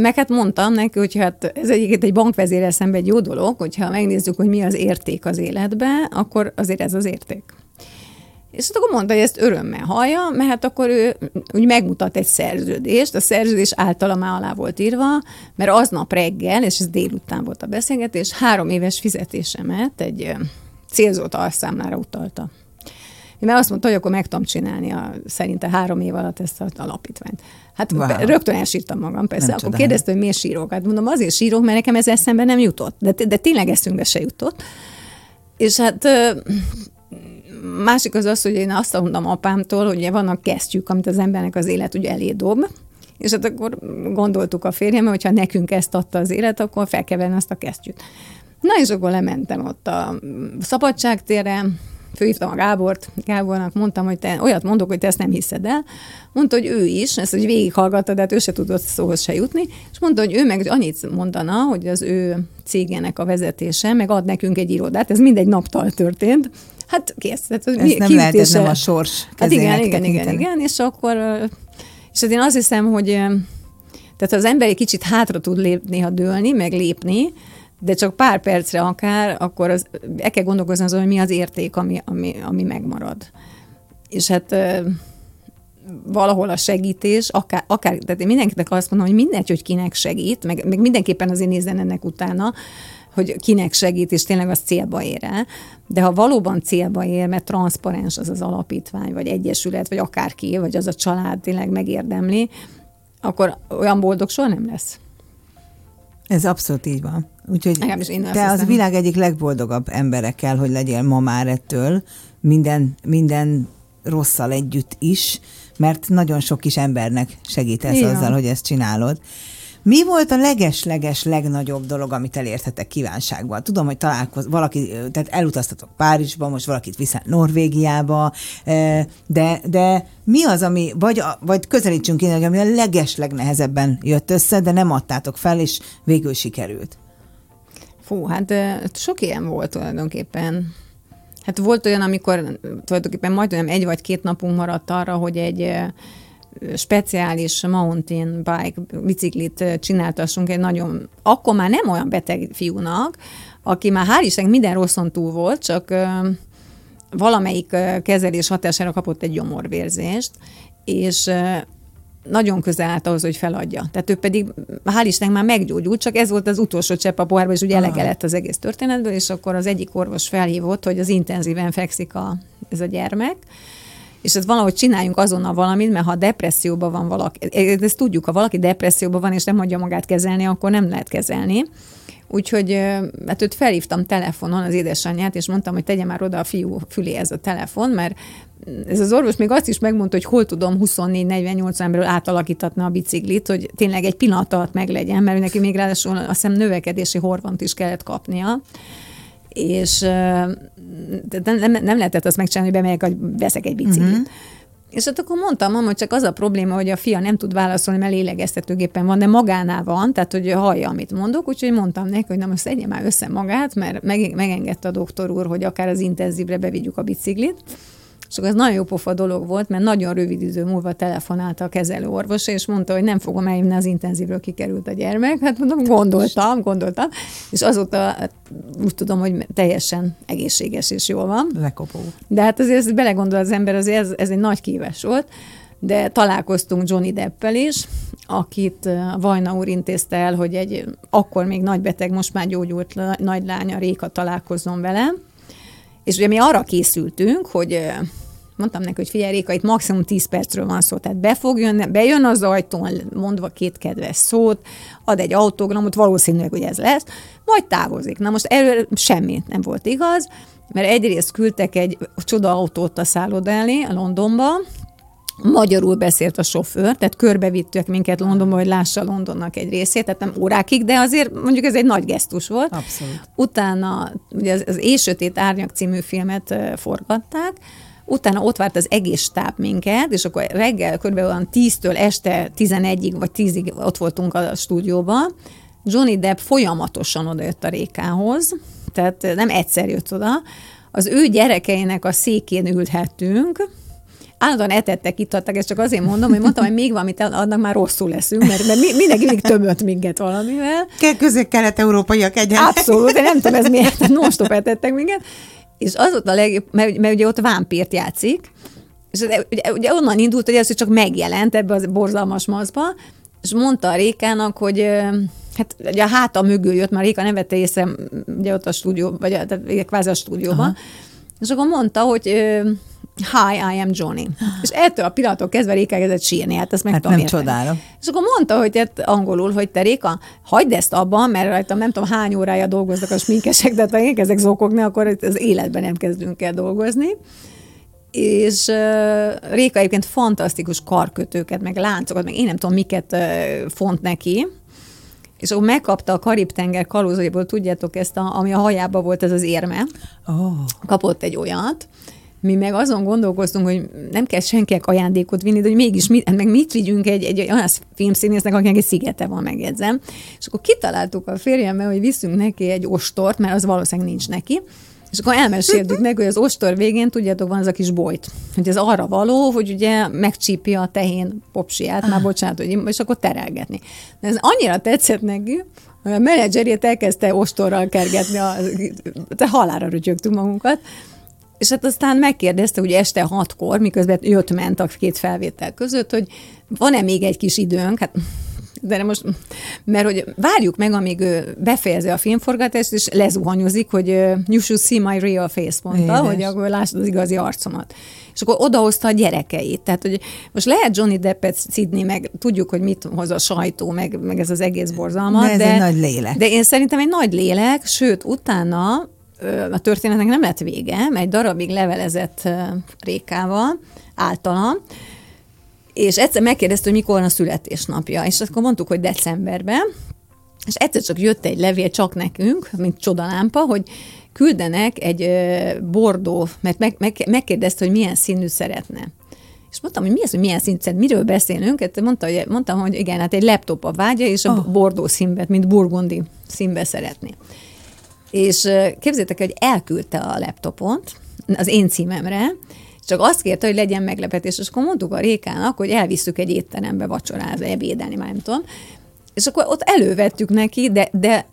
Meg hát mondtam neki, hogy hát ez egyébként egy bankvezérel szemben egy jó dolog, hogyha megnézzük, hogy mi az érték az életben, akkor azért ez az érték. És hát akkor mondta, hogy ezt örömmel hallja, mert hát akkor ő úgy megmutat egy szerződést, a szerződés általa már alá volt írva, mert aznap reggel, és ez délután volt a beszélgetés, három éves fizetésemet egy célzott alszámlára utalta. Már azt mondta, hogy akkor meg tudom csinálni a, szerinte három év alatt ezt az alapítványt. Hát Wow. rögtön elsírtam magam, persze. Nem akkor csodálom. kérdezte, hogy miért sírok. Hát mondom, azért sírok, mert nekem ez eszembe nem jutott. De, de tényleg eszünkbe se jutott. És hát másik az az, hogy én azt mondtam apámtól, hogy ugye vannak kesztyűk, amit az embernek az élet ugye elé dob, és hát akkor gondoltuk a férjemmel, hogy ha nekünk ezt adta az élet, akkor fel kell venni azt a kesztyűt. Na és akkor lementem ott a szabadságtérre, főhívtam a Gábort, Gábornak mondtam, hogy te olyat mondok, hogy te ezt nem hiszed el. Mondta, hogy ő is, ezt hogy végighallgatta, de hát ő se tudott szóhoz se jutni, és mondta, hogy ő meg annyit mondana, hogy az ő cégének a vezetése, meg ad nekünk egy irodát, ez mindegy naptal történt. Hát kész. Tehát, hogy Ezt nem lehet, ez nem a sors Hát igen, igen, igen, igen, és akkor, és hát én azt hiszem, hogy tehát az ember egy kicsit hátra tud lép, néha dőlni, meg lépni, de csak pár percre akár, akkor az, el kell gondolkozni azon, hogy mi az érték, ami, ami, ami megmarad. És hát valahol a segítés, akár, akár tehát én mindenkinek azt mondom, hogy mindegy, hogy kinek segít, meg, meg mindenképpen azért nézzen ennek utána, hogy kinek segít, és tényleg az célba ér el. De ha valóban célba ér, mert transzparens az az alapítvány, vagy egyesület, vagy akárki, vagy az a család tényleg megérdemli, akkor olyan boldog soha nem lesz. Ez abszolút így van. Úgyhogy Legalábbis én azt te az hiszem. világ egyik legboldogabb embere kell, hogy legyél ma már ettől, minden, minden rosszal együtt is, mert nagyon sok kis embernek segítesz van. azzal, hogy ezt csinálod. Mi volt a leges-leges legnagyobb dolog, amit elértetek kívánságban? Tudom, hogy találkoz, valaki, tehát elutaztatok Párizsba, most valakit vissza Norvégiába, de, de mi az, ami, vagy, vagy közelítsünk innen, ami a leges legnehezebben jött össze, de nem adtátok fel, és végül sikerült? Fú, hát sok ilyen volt tulajdonképpen. Hát volt olyan, amikor tulajdonképpen majdnem egy vagy két napunk maradt arra, hogy egy speciális mountain bike biciklit csináltassunk egy nagyon, akkor már nem olyan beteg fiúnak, aki már hál' Istennek minden rosszon túl volt, csak valamelyik kezelés hatására kapott egy gyomorvérzést, és nagyon közel állt ahhoz, hogy feladja. Tehát ő pedig, hál' Istennek már meggyógyult, csak ez volt az utolsó csepp a pohárba, és ugye elege lett az egész történetből, és akkor az egyik orvos felhívott, hogy az intenzíven fekszik a, ez a gyermek, és ezt valahogy csináljunk azonnal valamit, mert ha depresszióban van valaki, ezt tudjuk, ha valaki depresszióban van, és nem hagyja magát kezelni, akkor nem lehet kezelni. Úgyhogy hát őt felhívtam telefonon, az édesanyját, és mondtam, hogy tegye már oda a fiú fülé ez a telefon, mert ez az orvos még azt is megmondta, hogy hol tudom 24-48 emberről átalakítatni a biciklit, hogy tényleg egy pillanat alatt meglegyen, mert neki még ráadásul azt hiszem növekedési horvont is kellett kapnia és nem, nem, nem lehetett azt megcsinálni, hogy bemegyek, hogy veszek egy biciklit. Uh-huh. És hát akkor mondtam, mama, hogy csak az a probléma, hogy a fia nem tud válaszolni, mert lélegeztetőgépen van, de magánál van, tehát hogy hallja, amit mondok, úgyhogy mondtam neki, hogy na most szedje már össze magát, mert meg, megengedte a doktor úr, hogy akár az intenzívre bevigyük a biciklit. És akkor ez nagyon jó pofa dolog volt, mert nagyon rövid idő múlva telefonálta a kezelő orvos, és mondta, hogy nem fogom eljönni az intenzívről, kikerült a gyermek. Hát mondom, gondoltam, gondoltam. És azóta hát, úgy tudom, hogy teljesen egészséges és jól van. Lekopó. De hát azért ezt belegondol az ember, azért ez, ez egy nagy kívás volt. De találkoztunk Johnny Deppel is, akit Vajna úr intézte el, hogy egy akkor még nagy beteg, most már gyógyult nagy lánya Réka találkozzon vele. És ugye mi arra készültünk, hogy mondtam neki, hogy figyelj Réka, itt maximum 10 percről van szó, tehát be fog jönni, bejön az ajtón, mondva két kedves szót, ad egy autogramot, valószínűleg, hogy ez lesz, majd távozik. Na most erről semmi nem volt igaz, mert egyrészt küldtek egy csoda autót a szálloda elé, a Londonba, magyarul beszélt a sofőr, tehát körbevittek minket Londonba, hogy lássa Londonnak egy részét, tehát nem órákig, de azért mondjuk ez egy nagy gesztus volt. Abszolút. Utána ugye az, az Éjsötét Árnyak című filmet forgatták, utána ott várt az egész stáb minket, és akkor reggel kb. olyan 10-től este 11-ig vagy 10-ig ott voltunk a stúdióban. Johnny Depp folyamatosan odajött a Rékához, tehát nem egyszer jött oda. Az ő gyerekeinek a székén ülhettünk, állandóan etettek, itattak, ezt csak azért mondom, hogy mondtam, hogy még valamit adnak, már rosszul leszünk, mert, mert mi- mindenki még tömött minket valamivel. Közép-kelet-európaiak egyen. Abszolút, én nem tudom, ez miért, non-stop etettek minket. És az ott a legjobb, mert, mert ugye ott vámpírt játszik, és ugye, ugye, ugye onnan indult, hogy ez hogy csak megjelent ebbe a borzalmas maszba, és mondta a Rékának, hogy hát ugye a háta mögül jött, már Réka nem vette észre, ugye ott a stúdió, vagy a, kvázi a stúdióban, és akkor mondta, hogy Hi, I am Johnny. És ettől a pillanattól kezdve Réka kezdett sírni, hát ezt meg Hát tudom nem érteni. csodálom. És akkor mondta, hogy hát angolul, hogy te Réka, hagyd ezt abban, mert rajtam nem tudom hány órája dolgoznak a sminkesek, de ha én ezek zokogni, akkor az életben nem kezdünk el dolgozni. És uh, Réka egyébként fantasztikus karkötőket, meg láncokat, meg én nem tudom miket uh, font neki, és akkor megkapta a Karib-tenger kalózaiból, tudjátok ezt, a, ami a hajába volt, ez az érme, Oh. kapott egy olyat, mi meg azon gondolkoztunk, hogy nem kell senkinek ajándékot vinni, de hogy mégis mit, meg mit vigyünk egy, egy olyan filmszínésznek, akinek egy szigete van, megjegyzem. És akkor kitaláltuk a férjemmel, hogy viszünk neki egy ostort, mert az valószínűleg nincs neki, és akkor elmeséltük neki, hogy az ostor végén, tudjátok, van az a kis bojt, hogy ez arra való, hogy ugye megcsípi a tehén popsiát, már bocsánat, hogy és akkor terelgetni. De ez annyira tetszett neki, hogy a menedzserét elkezdte ostorral kergetni, a, te halára rötyögtünk magunkat, és hát aztán megkérdezte, hogy este hatkor, miközben jött-ment a két felvétel között, hogy van-e még egy kis időnk, hát de most, mert hogy várjuk meg, amíg ő befejezi a filmforgatást, és lezuhanyozik, hogy you should see my real face, mondta, Édes. hogy akkor lásd az igazi arcomat. És akkor odahozta a gyerekeit. Tehát, hogy most lehet Johnny Deppet szidni, meg tudjuk, hogy mit hoz a sajtó, meg, meg ez az egész borzalmat. De ez egy nagy lélek. De én szerintem egy nagy lélek, sőt, utána a történetnek nem lett vége, mert egy darabig levelezett Rékával, általam, és egyszer megkérdezte, hogy mikor van a születésnapja, és akkor mondtuk, hogy decemberben, és egyszer csak jött egy levél csak nekünk, mint csodalámpa, hogy küldenek egy bordó, mert meg, meg, megkérdezte, hogy milyen színű szeretne. És mondtam, hogy mi az, hogy milyen szint, szerint, miről beszélünk? Hát mondta, hogy, mondtam, hogy igen, hát egy laptop a vágya, és a oh. bordó színbet, mint burgundi színbe szeretné. És el, hogy elküldte a laptopot az én címemre, csak azt kérte, hogy legyen meglepetés, és akkor mondtuk a Rékának, hogy elvisszük egy étterembe vacsorázni, ebédelni, már nem tudom. És akkor ott elővettük neki, de, de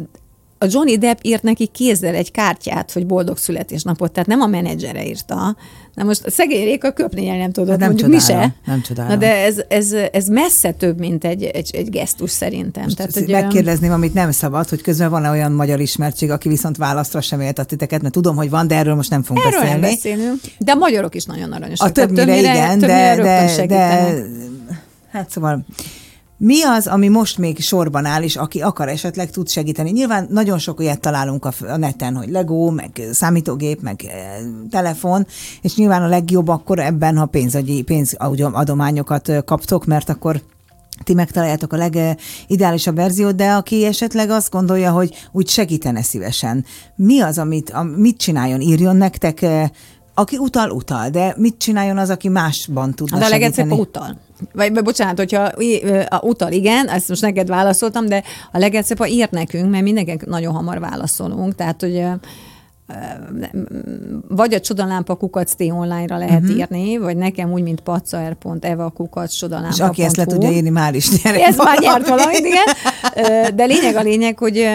a Johnny Depp írt neki kézzel egy kártyát, hogy boldog születésnapot, tehát nem a menedzsere írta. Na most a szegény Réka köpni el nem tudott, Hát nem mondjuk mi se. nem csodálom. Na de ez, ez, ez messze több, mint egy, egy, egy gesztus szerintem. Most tehát, hogy, megkérdezném, amit nem szabad, hogy közben van-e olyan magyar ismertség, aki viszont választra sem éltet titeket, mert tudom, hogy van, de erről most nem fogunk Erről nem beszélni. beszélünk. De a magyarok is nagyon aranyosak. A tehát többnyire, igen, többnyire de, de, de, segítenek. hát szóval mi az, ami most még sorban áll, és aki akar esetleg tud segíteni? Nyilván nagyon sok ilyet találunk a, neten, hogy Lego, meg számítógép, meg eh, telefon, és nyilván a legjobb akkor ebben, ha pénzagyi, pénzadományokat eh, kaptok, mert akkor ti megtaláljátok a legideálisabb verziót, de aki esetleg azt gondolja, hogy úgy segítene szívesen. Mi az, amit, a, mit csináljon? Írjon nektek, eh, aki utal, utal, de mit csináljon az, aki másban tudna De a legegyszerűbb segíteni? utal. Vagy bocsánat, hogyha a utal, igen, ezt most neked válaszoltam, de a legegyszerűbb, ha írt nekünk, mert mindenkinek nagyon hamar válaszolunk, tehát, hogy vagy a csodalámpa kukac online-ra lehet uh-huh. írni, vagy nekem úgy, mint pacaer.eva kukac És aki ezt le tudja írni, már is nyerek. ez már nyert valamit, igen. De lényeg a lényeg, hogy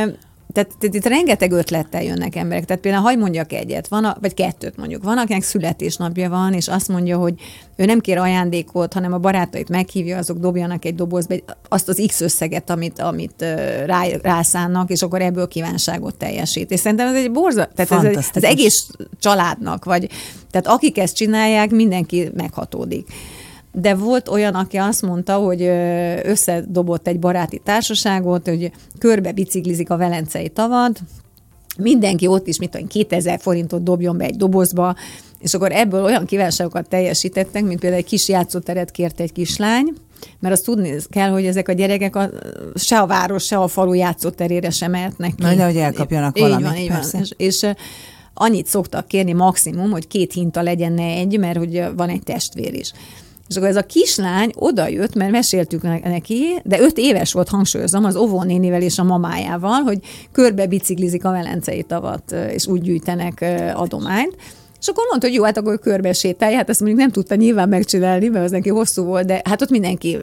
tehát, tehát itt rengeteg ötlettel jönnek emberek. Tehát például, hagy mondjak egyet, van a, vagy kettőt mondjuk. Van, akinek születésnapja van, és azt mondja, hogy ő nem kér ajándékot, hanem a barátait meghívja, azok dobjanak egy dobozba egy- azt az X összeget, amit, amit rá, rászánnak, és akkor ebből kívánságot teljesít. És szerintem ez egy borza, tehát ez egy, az egész családnak, vagy tehát akik ezt csinálják, mindenki meghatódik. De volt olyan, aki azt mondta, hogy összedobott egy baráti társaságot, hogy körbe biciklizik a Velencei tavat, mindenki ott is, mit tudom, 2000 forintot dobjon be egy dobozba, és akkor ebből olyan kívánságokat teljesítettek, mint például egy kis játszóteret kért egy kislány, mert azt tudni kell, hogy ezek a gyerekek a, se a város, se a falu játszóterére sem mehetnek ki. Na, nehogy elkapjanak így valamit, Van, így persze. van. És, és annyit szoktak kérni maximum, hogy két hinta legyen, ne egy, mert hogy van egy testvér is. És akkor ez a kislány oda jött, mert meséltük ne- neki, de öt éves volt, hangsúlyozom, az óvónénivel és a mamájával, hogy körbe biciklizik a Velencei tavat, és úgy gyűjtenek adományt. És akkor mondta, hogy jó, hát akkor körbe sétálj. Hát ezt mondjuk nem tudta nyilván megcsinálni, mert az neki hosszú volt, de hát ott mindenki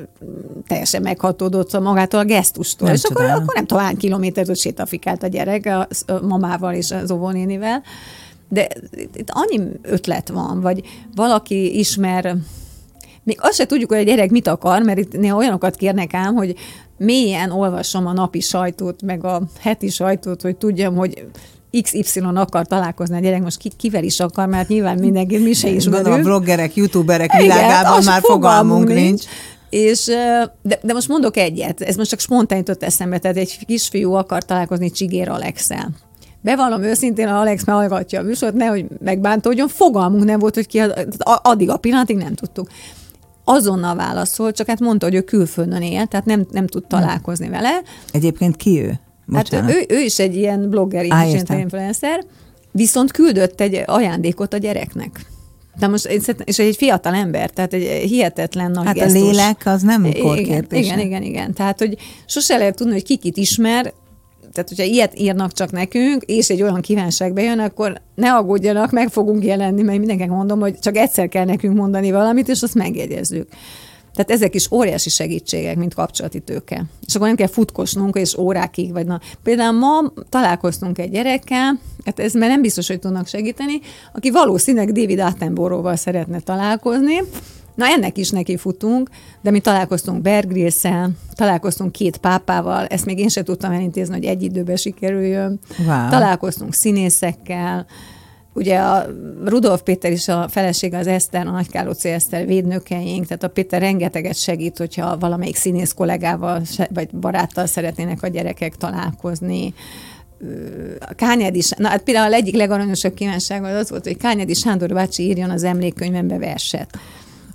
teljesen meghatódott magától a gesztustól. Nem és akkor, csodálom. akkor nem tudom, hány kilométert ott sétafikált a gyerek a, a mamával és az óvónénivel. De itt annyi ötlet van, vagy valaki ismer még azt se tudjuk, hogy a gyerek mit akar, mert itt néha olyanokat kérnek ám, hogy mélyen olvasom a napi sajtót, meg a heti sajtót, hogy tudjam, hogy XY akar találkozni a gyerek, most ki, kivel is akar, mert nyilván mindenki, mi se is Gondolom a bloggerek, youtuberek Igen, világában már fogalmunk nincs. nincs. És, de, de most mondok egyet, ez most csak spontán jutott eszembe, tehát egy kisfiú akar találkozni Csigér Alexel. Bevallom őszintén, ha Alex meghallgatja a műsort, nehogy megbántódjon, fogalmunk nem volt, hogy ki, addig a pillanatig nem tudtuk azonnal válaszolt, csak hát mondta, hogy ő külföldön él, tehát nem, nem tud találkozni vele. Egyébként ki ő? Bocsánat. Hát ő, ő is egy ilyen blogger, Á, influencer, viszont küldött egy ajándékot a gyereknek. De most, és egy fiatal ember, tehát egy hihetetlen nagy Hát gesztus. a lélek az nem korkérdése. Igen, igen, igen, igen. Tehát, hogy sose lehet tudni, hogy kikit ismer, tehát, hogyha ilyet írnak csak nekünk, és egy olyan kívánság bejön, akkor ne aggódjanak, meg fogunk jelenni, mert mindenkinek mondom, hogy csak egyszer kell nekünk mondani valamit, és azt megjegyezzük. Tehát ezek is óriási segítségek, mint kapcsolati tőke. És akkor nem kell futkosnunk, és órákig, vagy na. Például ma találkoztunk egy gyerekkel, hát ez mert nem biztos, hogy tudnak segíteni, aki valószínűleg David Attenborough-val szeretne találkozni, Na ennek is neki futunk, de mi találkoztunk Bear találkoztunk két pápával, ezt még én sem tudtam elintézni, hogy egy időben sikerüljön. Wow. Találkoztunk színészekkel, Ugye a Rudolf Péter is a felesége az Eszter, a Nagykálóci Eszter védnökeink, tehát a Péter rengeteget segít, hogyha valamelyik színész kollégával vagy baráttal szeretnének a gyerekek találkozni. Kányádi, na hát például egyik legaranyosabb kívánság az volt, hogy Kányádi Sándor bácsi írjon az emlékkönyvembe verset.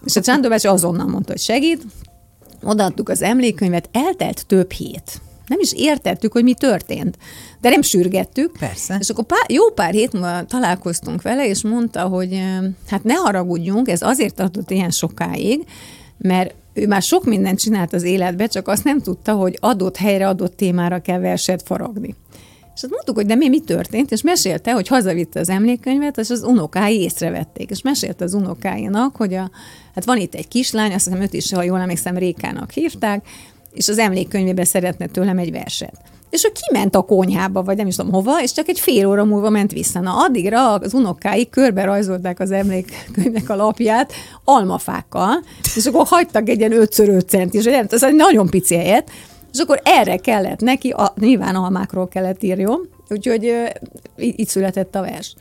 És a Sándor bácsi azonnal mondta, hogy segít, odaadtuk az emlékkönyvet, eltelt több hét. Nem is értettük, hogy mi történt. De nem sürgettük. Persze. És akkor pár, jó pár hét múlva találkoztunk vele, és mondta, hogy hát ne haragudjunk, ez azért tartott ilyen sokáig, mert ő már sok mindent csinált az életbe, csak azt nem tudta, hogy adott helyre, adott témára kell verset faragni. És azt mondtuk, hogy de mi, mi történt, és mesélte, hogy hazavitte az emlékkönyvet, és az unokái észrevették, és mesélte az unokáinak, hogy a, hát van itt egy kislány, azt hiszem őt is, ha jól emlékszem, Rékának hívták, és az emlékkönyvében szeretne tőlem egy verset. És ő kiment a konyhába, vagy nem is tudom hova, és csak egy fél óra múlva ment vissza. Na, addigra az unokái körbe rajzolták az emlékkönyvnek a lapját almafákkal, és akkor hagytak egy ilyen 5x5 centis, nem, egy nagyon pici helyet, és akkor erre kellett neki, a, nyilván almákról kellett írjon, úgyhogy így született a vers.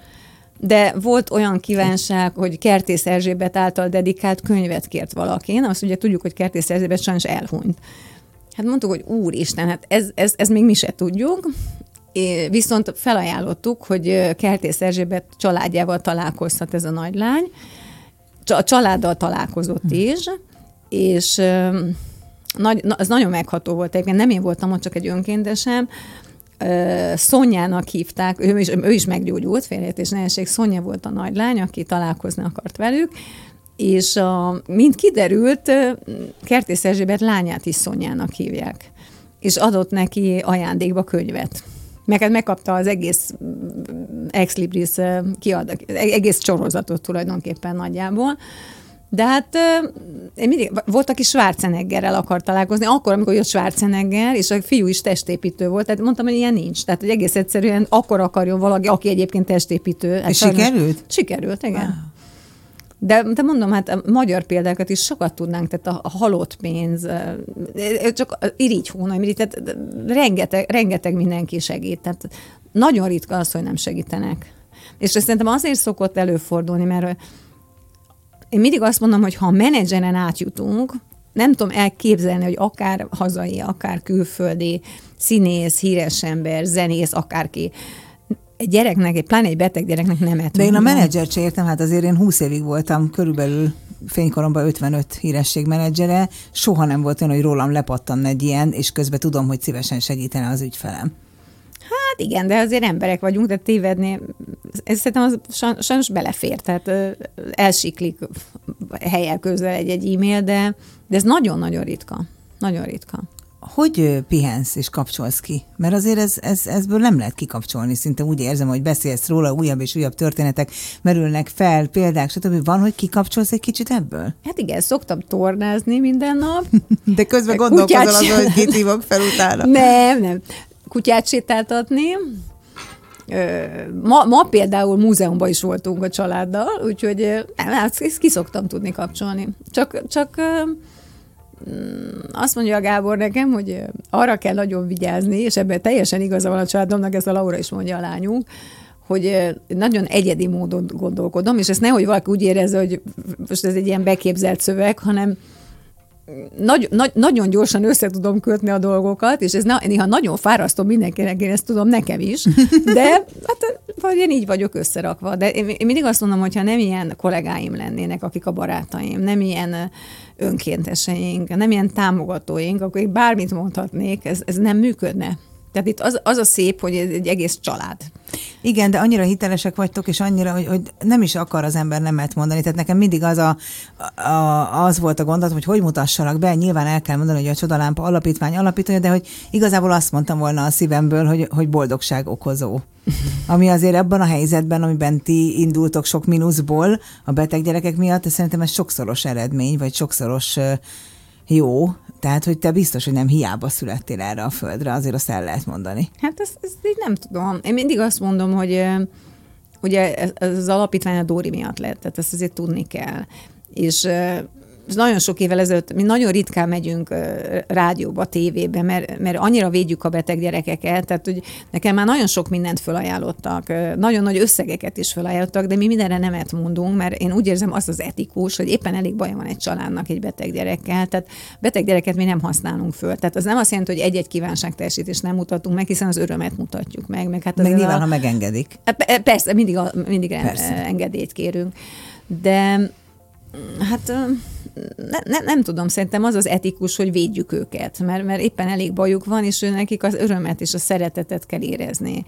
De volt olyan kívánság, hogy Kertész Erzsébet által dedikált könyvet kért valaki. Na, azt ugye tudjuk, hogy Kertész Erzsébet sajnos elhunyt. Hát mondtuk, hogy úristen, hát ez, ez, ez még mi se tudjuk, É, viszont felajánlottuk, hogy Kertész Erzsébet családjával találkozhat ez a nagylány. A családdal találkozott hm. is, és nagy, az nagyon megható volt. Egyébként nem én voltam ott, csak egy önkéntesem. Szonyának hívták, ő is, ő is meggyógyult, félreértés nehézség. Szonya volt a nagylány, aki találkozni akart velük, és a, mint kiderült, Kertész Erzsébet lányát is Szonyának hívják. És adott neki ajándékba könyvet. Meg hát megkapta az egész Ex Libris kiad, egész sorozatot tulajdonképpen nagyjából. De hát én mindig, volt, aki Schwarzeneggerrel akar találkozni, akkor, amikor jött Schwarzenegger, és a fiú is testépítő volt, tehát mondtam, hogy ilyen nincs. Tehát, hogy egész egyszerűen akkor akarjon valaki, aki egyébként testépítő. Hát és sikerült? Sikerült, igen. Ah. De, de mondom, hát a magyar példákat is sokat tudnánk, tehát a, a halott pénz, csak irigy hónaj, tehát rengeteg, rengeteg mindenki segít. Tehát nagyon ritka az, hogy nem segítenek. És ez szerintem azért szokott előfordulni, mert én mindig azt mondom, hogy ha a menedzseren átjutunk, nem tudom elképzelni, hogy akár hazai, akár külföldi, színész, híres ember, zenész, akárki, egy gyereknek, egy pláne egy beteg gyereknek nem lehet. De én a menedzsert sem értem, hát azért én 20 évig voltam körülbelül fénykoromban 55 híresség menedzsere, soha nem volt olyan, hogy rólam lepattan egy ilyen, és közben tudom, hogy szívesen segítene az ügyfelem. Hát igen, de azért emberek vagyunk, de tévedni, ez szerintem az sajnos belefér, tehát elsiklik helyel közel egy-egy e-mail, de, de ez nagyon-nagyon ritka. Nagyon ritka. Hogy pihensz és kapcsolsz ki? Mert azért ez, ez, ezből nem lehet kikapcsolni. Szinte úgy érzem, hogy beszélsz róla, újabb és újabb történetek merülnek fel, példák, stb. Van, hogy kikapcsolsz egy kicsit ebből? Hát igen, szoktam tornázni minden nap. *laughs* De közben gondolkozol azon, hogy kit hívok fel utána. Nem, nem kutyát sétáltatni, Ma, ma például múzeumban is voltunk a családdal, úgyhogy nem, ezt, ezt ki szoktam tudni kapcsolni. Csak, csak mm, azt mondja a Gábor nekem, hogy arra kell nagyon vigyázni, és ebben teljesen igaza van a családomnak, ezt a Laura is mondja a lányunk, hogy nagyon egyedi módon gondolkodom, és ezt nehogy valaki úgy érezze, hogy most ez egy ilyen beképzelt szöveg, hanem nagy, nagy, nagyon gyorsan össze tudom kötni a dolgokat, és ez na, néha nagyon fárasztó mindenkinek, én ezt tudom nekem is, de hát vagy én így vagyok összerakva. De én, én mindig azt mondom, hogyha nem ilyen kollégáim lennének, akik a barátaim, nem ilyen önkénteseink, nem ilyen támogatóink, akkor bármit mondhatnék, ez, ez nem működne. Tehát itt az, az a szép, hogy egy egész család. Igen, de annyira hitelesek vagytok, és annyira, hogy, hogy nem is akar az ember nemet mondani. Tehát nekem mindig az, a, a, az volt a gondot, hogy hogy mutassalak be. Nyilván el kell mondani, hogy a Csodalámpa alapítvány alapítója, de hogy igazából azt mondtam volna a szívemből, hogy, hogy boldogság okozó. Ami azért ebben a helyzetben, amiben ti indultok sok mínuszból a beteg gyerekek miatt, szerintem ez sokszoros eredmény, vagy sokszoros jó, tehát, hogy te biztos, hogy nem hiába születtél erre a földre, azért azt el lehet mondani. Hát ezt, ezt így nem tudom. Én mindig azt mondom, hogy ugye ez, ez az alapítvány a Dóri miatt lett, tehát ezt azért tudni kell. És nagyon sok évvel ezelőtt, mi nagyon ritkán megyünk rádióba, tévébe, mert, mert annyira védjük a beteg gyerekeket, tehát hogy nekem már nagyon sok mindent felajánlottak, nagyon nagy összegeket is felajánlottak, de mi mindenre nemet mondunk, mert én úgy érzem azt az etikus, hogy éppen elég baj van egy családnak egy beteg gyerekkel, tehát beteg gyereket mi nem használunk föl. Tehát az nem azt jelenti, hogy egy-egy kívánságteljesítést nem mutatunk meg, hiszen az örömet mutatjuk meg. Meg, hát meg nyilván, a... ha megengedik. Persze, mindig, a, mindig Persze. engedélyt kérünk. De hát ne, ne, nem tudom, szerintem az az etikus, hogy védjük őket, mert, mert éppen elég bajuk van, és nekik az örömet és a szeretetet kell érezni.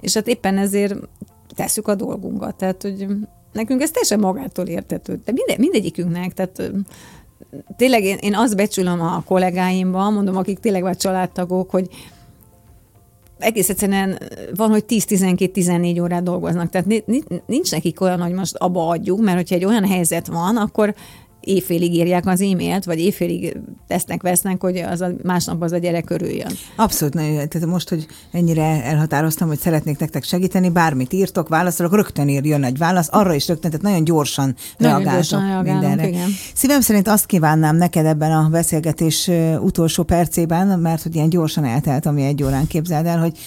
És hát éppen ezért tesszük a dolgunkat. Tehát, hogy nekünk ez teljesen magától értető. De minde, mindegyikünknek, tehát tényleg én, én azt becsülöm a kollégáimban, mondom, akik tényleg vagy családtagok, hogy egész egyszerűen van, hogy 10-12-14 órát dolgoznak, tehát nincs nekik olyan, hogy most abba adjuk, mert hogyha egy olyan helyzet van, akkor éjfélig írják az e-mailt, vagy éjfélig tesznek, vesznek, hogy az a, másnap az a gyerek örüljön. Abszolút, tehát most, hogy ennyire elhatároztam, hogy szeretnék nektek segíteni, bármit írtok, válaszolok, rögtön ír, jön egy válasz, arra is rögtön, tehát nagyon gyorsan nagyon reagáltok gyorsan mindenre. Igen. Szívem szerint azt kívánnám neked ebben a beszélgetés utolsó percében, mert hogy ilyen gyorsan eltelt, ami egy órán képzeld el, hogy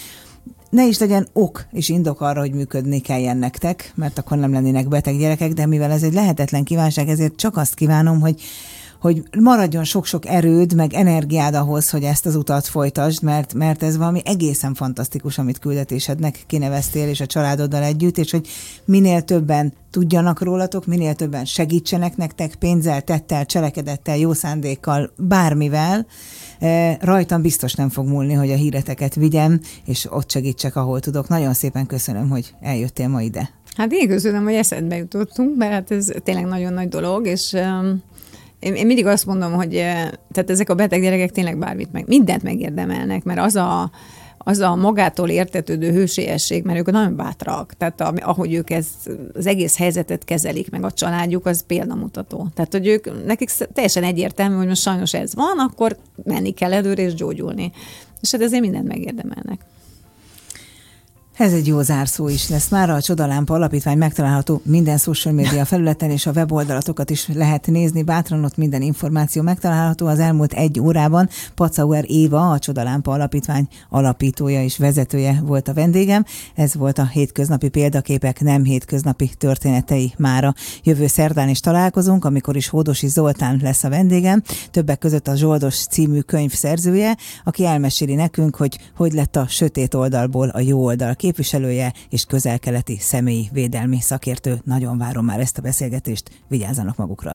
ne is legyen ok és indok arra, hogy működni kelljen nektek, mert akkor nem lennének beteg gyerekek, de mivel ez egy lehetetlen kívánság, ezért csak azt kívánom, hogy hogy maradjon sok-sok erőd, meg energiád ahhoz, hogy ezt az utat folytasd, mert, mert ez valami egészen fantasztikus, amit küldetésednek kineveztél, és a családoddal együtt, és hogy minél többen tudjanak rólatok, minél többen segítsenek nektek pénzzel, tettel, cselekedettel, jó szándékkal, bármivel, rajtam biztos nem fog múlni, hogy a híreteket vigyem, és ott segítsek, ahol tudok. Nagyon szépen köszönöm, hogy eljöttél ma ide. Hát én köszönöm, hogy eszedbe jutottunk, mert hát ez tényleg nagyon nagy dolog, és én, mindig azt mondom, hogy tehát ezek a beteg gyerekek tényleg bármit meg, mindent megérdemelnek, mert az a, az a magától értetődő hősiesség, mert ők nagyon bátrak, tehát ahogy ők ezt, az egész helyzetet kezelik, meg a családjuk, az példamutató. Tehát, hogy ők, nekik teljesen egyértelmű, hogy most sajnos ez van, akkor menni kell előre és gyógyulni. És hát ezért mindent megérdemelnek. Ez egy jó zárszó is lesz. Már a Csodalámpa Alapítvány megtalálható minden social media felületen, és a weboldalatokat is lehet nézni. Bátran ott minden információ megtalálható. Az elmúlt egy órában Pacauer Éva, a Csodalámpa Alapítvány alapítója és vezetője volt a vendégem. Ez volt a hétköznapi példaképek nem hétköznapi történetei mára. Jövő szerdán is találkozunk, amikor is Hódosi Zoltán lesz a vendégem, többek között a Zsoldos című könyv szerzője, aki elmeséli nekünk, hogy hogy lett a sötét oldalból a jó oldal képviselője és közelkeleti személyi védelmi szakértő. Nagyon várom már ezt a beszélgetést, vigyázzanak magukra!